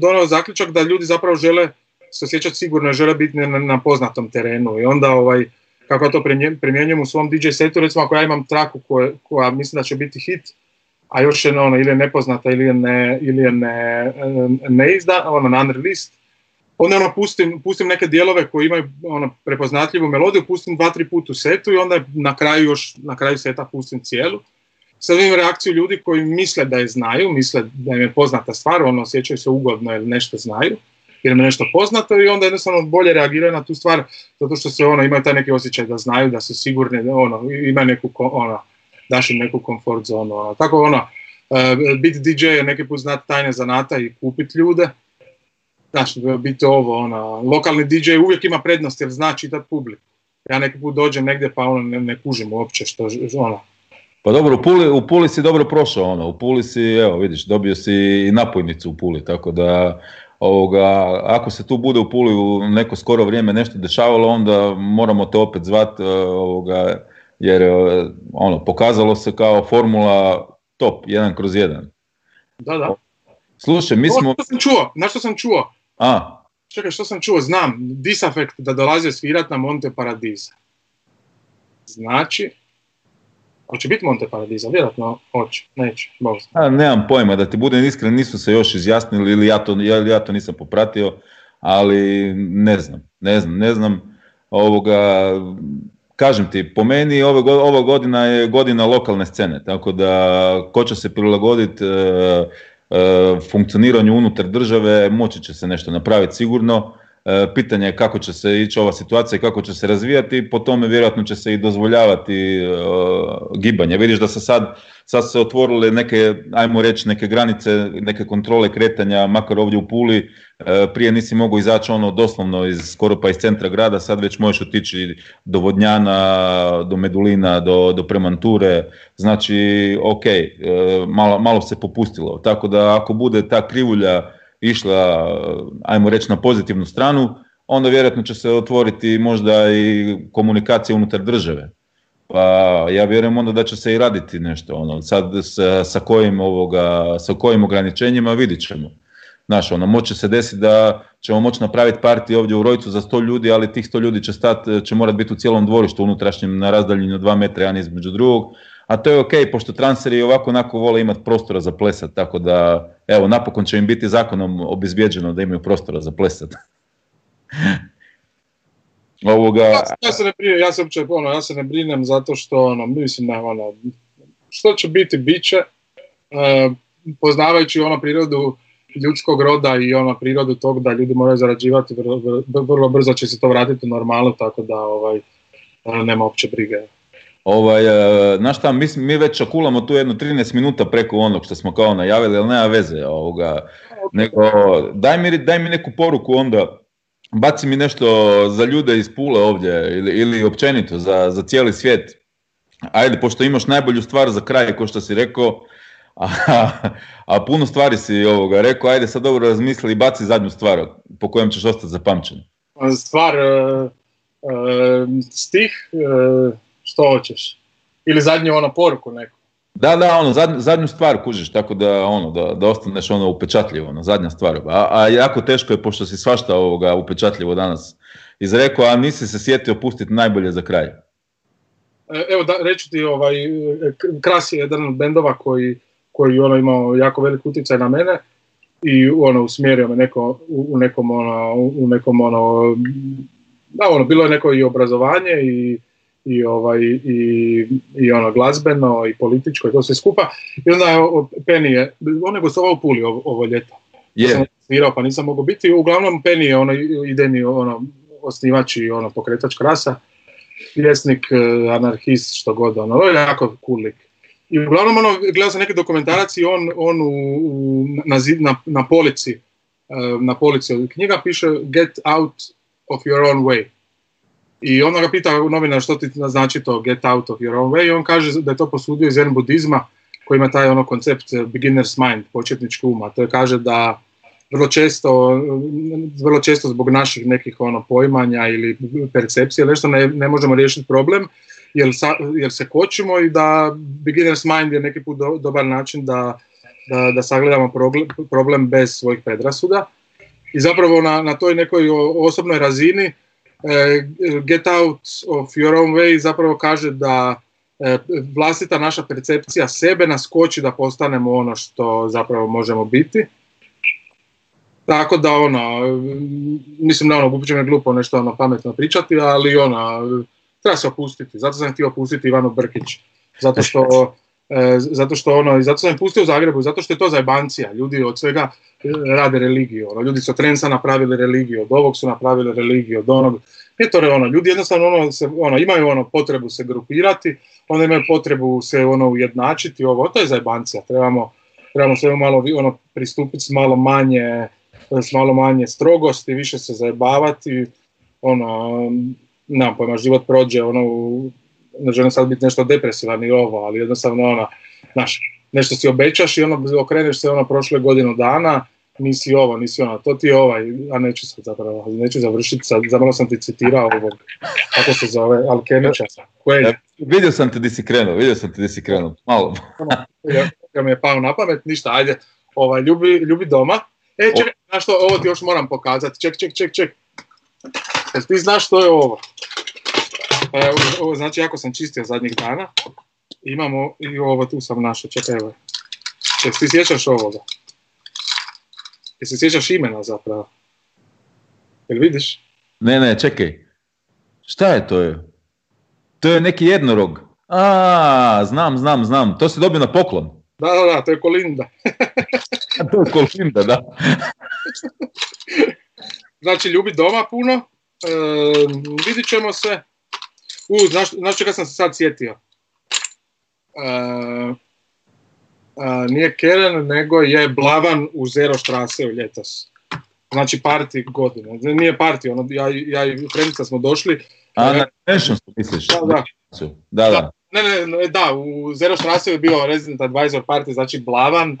donio do, zaključak da ljudi zapravo žele se osjećati sigurno, žele biti na, na poznatom terenu i onda ovaj, kako ja to primjenjujem u svom DJ setu, recimo ako ja imam traku koja, koja mislim da će biti hit, a još je ono, ili je nepoznata ili je ne, ili je ne, ne izda, ono, na unreleased, onda ono, pustim, pustim neke dijelove koji imaju ono, prepoznatljivu melodiju, pustim dva, tri puta u setu i onda na kraju još, na kraju seta pustim cijelu. Sad vidim reakciju ljudi koji misle da je znaju, misle da im je poznata stvar, ono, osjećaju se ugodno ili nešto znaju, jer im je nešto poznato i onda jednostavno bolje reagiraju na tu stvar, zato što se ono, imaju taj neki osjećaj da znaju, da su sigurni, ono, imaju neku, ono, im neku komfort zonu. Ono. Tako ono, uh, biti DJ je neki put znati tajne zanata i kupiti ljude. Znaš, biti ovo, ona, lokalni DJ uvijek ima prednost jer zna čitati publiku. Ja neki put dođem negdje pa ono ne, ne kužim uopće što, ono, pa dobro, u Puli, u Puli si dobro prošao, ono, u Puli si, evo vidiš, dobio si i napojnicu u Puli, tako da ovoga, ako se tu bude u Puli u neko skoro vrijeme nešto dešavalo, onda moramo te opet zvati, e, ovoga, jer e, ono, pokazalo se kao formula top, jedan kroz jedan. Da, da. Slušaj, mi smo... Što sam čuo, na što sam čuo? A? Čekaj, što sam čuo, znam, Disafekt da dolaze svirat na Monte Paradisa. Znači, Hoće biti Monte Paradiso? Vjerojatno hoće, neće, A, nemam pojma, da ti budem iskren, nisu se još izjasnili ili ja to, ja to nisam popratio, ali ne znam, ne znam, ne znam. Ovoga, kažem ti, po meni ove, ova godina je godina lokalne scene, tako da ko će se prilagoditi e, e, funkcioniranju unutar države, moći će se nešto napraviti sigurno. E, pitanje je kako će se ići ova situacija i kako će se razvijati, po tome vjerojatno će se i dozvoljavati uh, gibanje. Vidiš da se sad, sad se otvorile neke, ajmo reći, neke granice, neke kontrole kretanja, makar ovdje u Puli, e, prije nisi mogao izaći ono doslovno iz, skoro pa iz centra grada, sad već možeš otići do Vodnjana, do Medulina, do, do Premanture, znači ok, malo, malo se popustilo, tako da ako bude ta krivulja išla, ajmo reći, na pozitivnu stranu, onda vjerojatno će se otvoriti možda i komunikacija unutar države. Pa ja vjerujem onda da će se i raditi nešto. Ono, sad sa, sa, kojim, ovoga, sa kojim ograničenjima vidit ćemo. Znaš, ono, moće se desiti da ćemo moći napraviti partiju ovdje u Rojcu za 100 ljudi, ali tih 100 ljudi će, stat, će morati biti u cijelom dvorištu unutrašnjem na razdaljinu 2 metra jedan između drugog, a to je ok, pošto transferi ovako onako vole imati prostora za plesat, tako da evo napokon će im biti zakonom obezbijeđeno da imaju prostora za plesat. Ovoga... Ja, se ne brinem, ja se uopće, ono, ja se ne brinem zato što ono, mislim na ono, što će biti, bit će, e, poznavajući ono prirodu ljudskog roda i ono prirodu tog da ljudi moraju zarađivati, vrlo, vrlo brzo će se to vratiti u normalu, tako da ovaj, nema uopće brige. Ovaj, e, znaš šta, mi, mi već okulamo tu jedno 13 minuta preko onog što smo kao najavili, ali nema veze. Ovoga, nego, daj, mi, daj mi neku poruku onda, baci mi nešto za ljude iz Pule ovdje ili, ili općenito za, za cijeli svijet. Ajde, pošto imaš najbolju stvar za kraj, kao što si rekao, a, a puno stvari si ovoga rekao, ajde sad dobro razmisli i baci zadnju stvar po kojem ćeš ostati zapamćen. Stvar, uh, uh, stih, uh što hoćeš. Ili zadnju ono poruku neku. Da, da, ono, zadnju, zadnju stvar kužiš, tako da, ono, da, da ostaneš ono upečatljivo, ono, zadnja stvar. A, a jako teško je, pošto si svašta ovoga upečatljivo danas izrekao, a nisi se sjetio pustiti najbolje za kraj. E, evo, da, reći ti, ovaj, Kras je jedan od bendova koji, koji ono, imao jako velik utjecaj na mene i ono, usmjerio me neko, u, nekom, ono, u nekom, ono, da, ono, bilo je neko i obrazovanje i i, ovaj, i, i ono glazbeno i političko i to sve skupa. I onda je Penny je, on je gostovao u Puli ovo, ovo ljeto. Je. Sam svirao pa nisam mogao biti. Uglavnom Penny je ono idejni ono, osnivač i ono pokretač krasa. Pjesnik, e, anarhist, što god, ono, je jako cool lik. I uglavnom, ono, gledao sam neki dokumentarac i on, on u, u, na, na, na polici, e, na polici knjiga piše Get out of your own way. I onda ga pita novinar što ti znači to get out of your own way i on kaže da je to posudio iz zen budizma koji ima taj ono koncept eh, beginner's mind, početnički uma. To je kaže da vrlo često, vrlo često zbog naših nekih ono poimanja ili percepcije nešto ne, ne možemo riješiti problem jer, jer se kočimo i da beginner's mind je neki put dobar način da, da, da sagledamo problem, problem bez svojih predrasuda. I zapravo na, na toj nekoj osobnoj razini get out of your own way zapravo kaže da e, vlastita naša percepcija sebe nas koči da postanemo ono što zapravo možemo biti. Tako da ono, mislim da ono, uopće me glupo nešto ono pametno pričati, ali ono, treba se opustiti. Zato sam htio opustiti Ivanu Brkić. Zato što E, zato što ono, zato sam pustio u Zagrebu, zato što je to zajebancija. Ljudi od svega e, rade religiju. Ono, ljudi su od napravili religiju, od ovog su napravili religiju, od onog. Nije to ono, ljudi jednostavno ono, se, ono, imaju ono potrebu se grupirati, onda imaju potrebu se ono ujednačiti, ovo, to je zajebancija. Trebamo, trebamo sve malo ono, pristupiti s malo manje, s malo manje strogosti, više se zajebavati, ono, nemam pojma, život prođe, ono, ne želim sad biti nešto depresivan i ovo, ali jednostavno ona, znaš, nešto si obećaš i ono okreneš se ono prošle godinu dana, nisi ovo, nisi ono, to ti je ovaj, a neću sad zapravo, neću završiti, sad, zamalo sam ti citirao ovog, kako se zove, Alkemića. Koje... vidio sam te di si krenuo, vidio sam te di si krenuo, malo. ja, mi je pao na pamet, ništa, ajde, ovaj, ljubi, ljubi doma. E, čekaj, znaš što, ovo ti još moram pokazati, ček, ček, ček, ček. Jel ti znaš što je ovo? Ovo, znači, jako sam čistio zadnjih dana, imamo i ovo tu sam našao, čekaj evo. Jel ti sjećaš ovoga? Jel se sjećaš imena zapravo? Jel vidiš? Ne, ne, čekaj. Šta je to je? To je neki jednorog. A, znam, znam, znam. To se dobio na poklon. Da, da, da, to je Kolinda. to je Kolinda, da. znači, ljubi doma puno. E, vidit ćemo se. U, znaš, znaš čega sam se sad sjetio? Uh, nije Keren, nego je Blavan u Zero Strase u ljetos. Znači parti godine. Nije parti, ono, ja, ja i Frenica smo došli. A, na Nations misliš? Da, da. Da, da. Ne, ne, ne, da, u Zero Strase je bio Resident Advisor party, znači Blavan,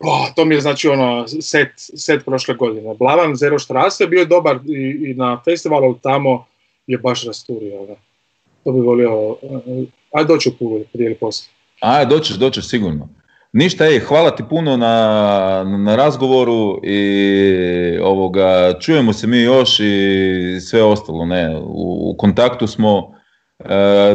Oh, to mi je znači ono set, set prošle godine. Blavan Zero Strasse bio je dobar i, i na festivalu tamo je baš rasturio. Da to bi volio, a doći u Pulu prije ili poslije. A, doćeš, doćeš sigurno. Ništa, ej, hvala ti puno na, na razgovoru i ovoga, čujemo se mi još i sve ostalo, ne, u, u kontaktu smo, e,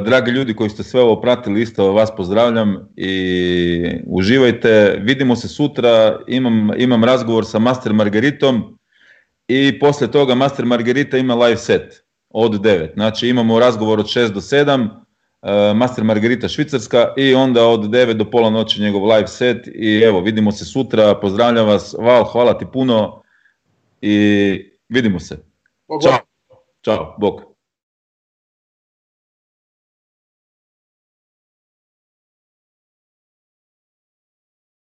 dragi ljudi koji ste sve ovo pratili, isto vas pozdravljam i uživajte, vidimo se sutra, imam, imam razgovor sa Master Margaritom i poslije toga Master Margarita ima live set od 9. Znači imamo razgovor od 6 do 7, e, Master Margarita Švicarska i onda od 9 do pola noći njegov live set i evo vidimo se sutra, pozdravljam vas, Val, hvala ti puno i vidimo se. Ćao. Ćao, bok.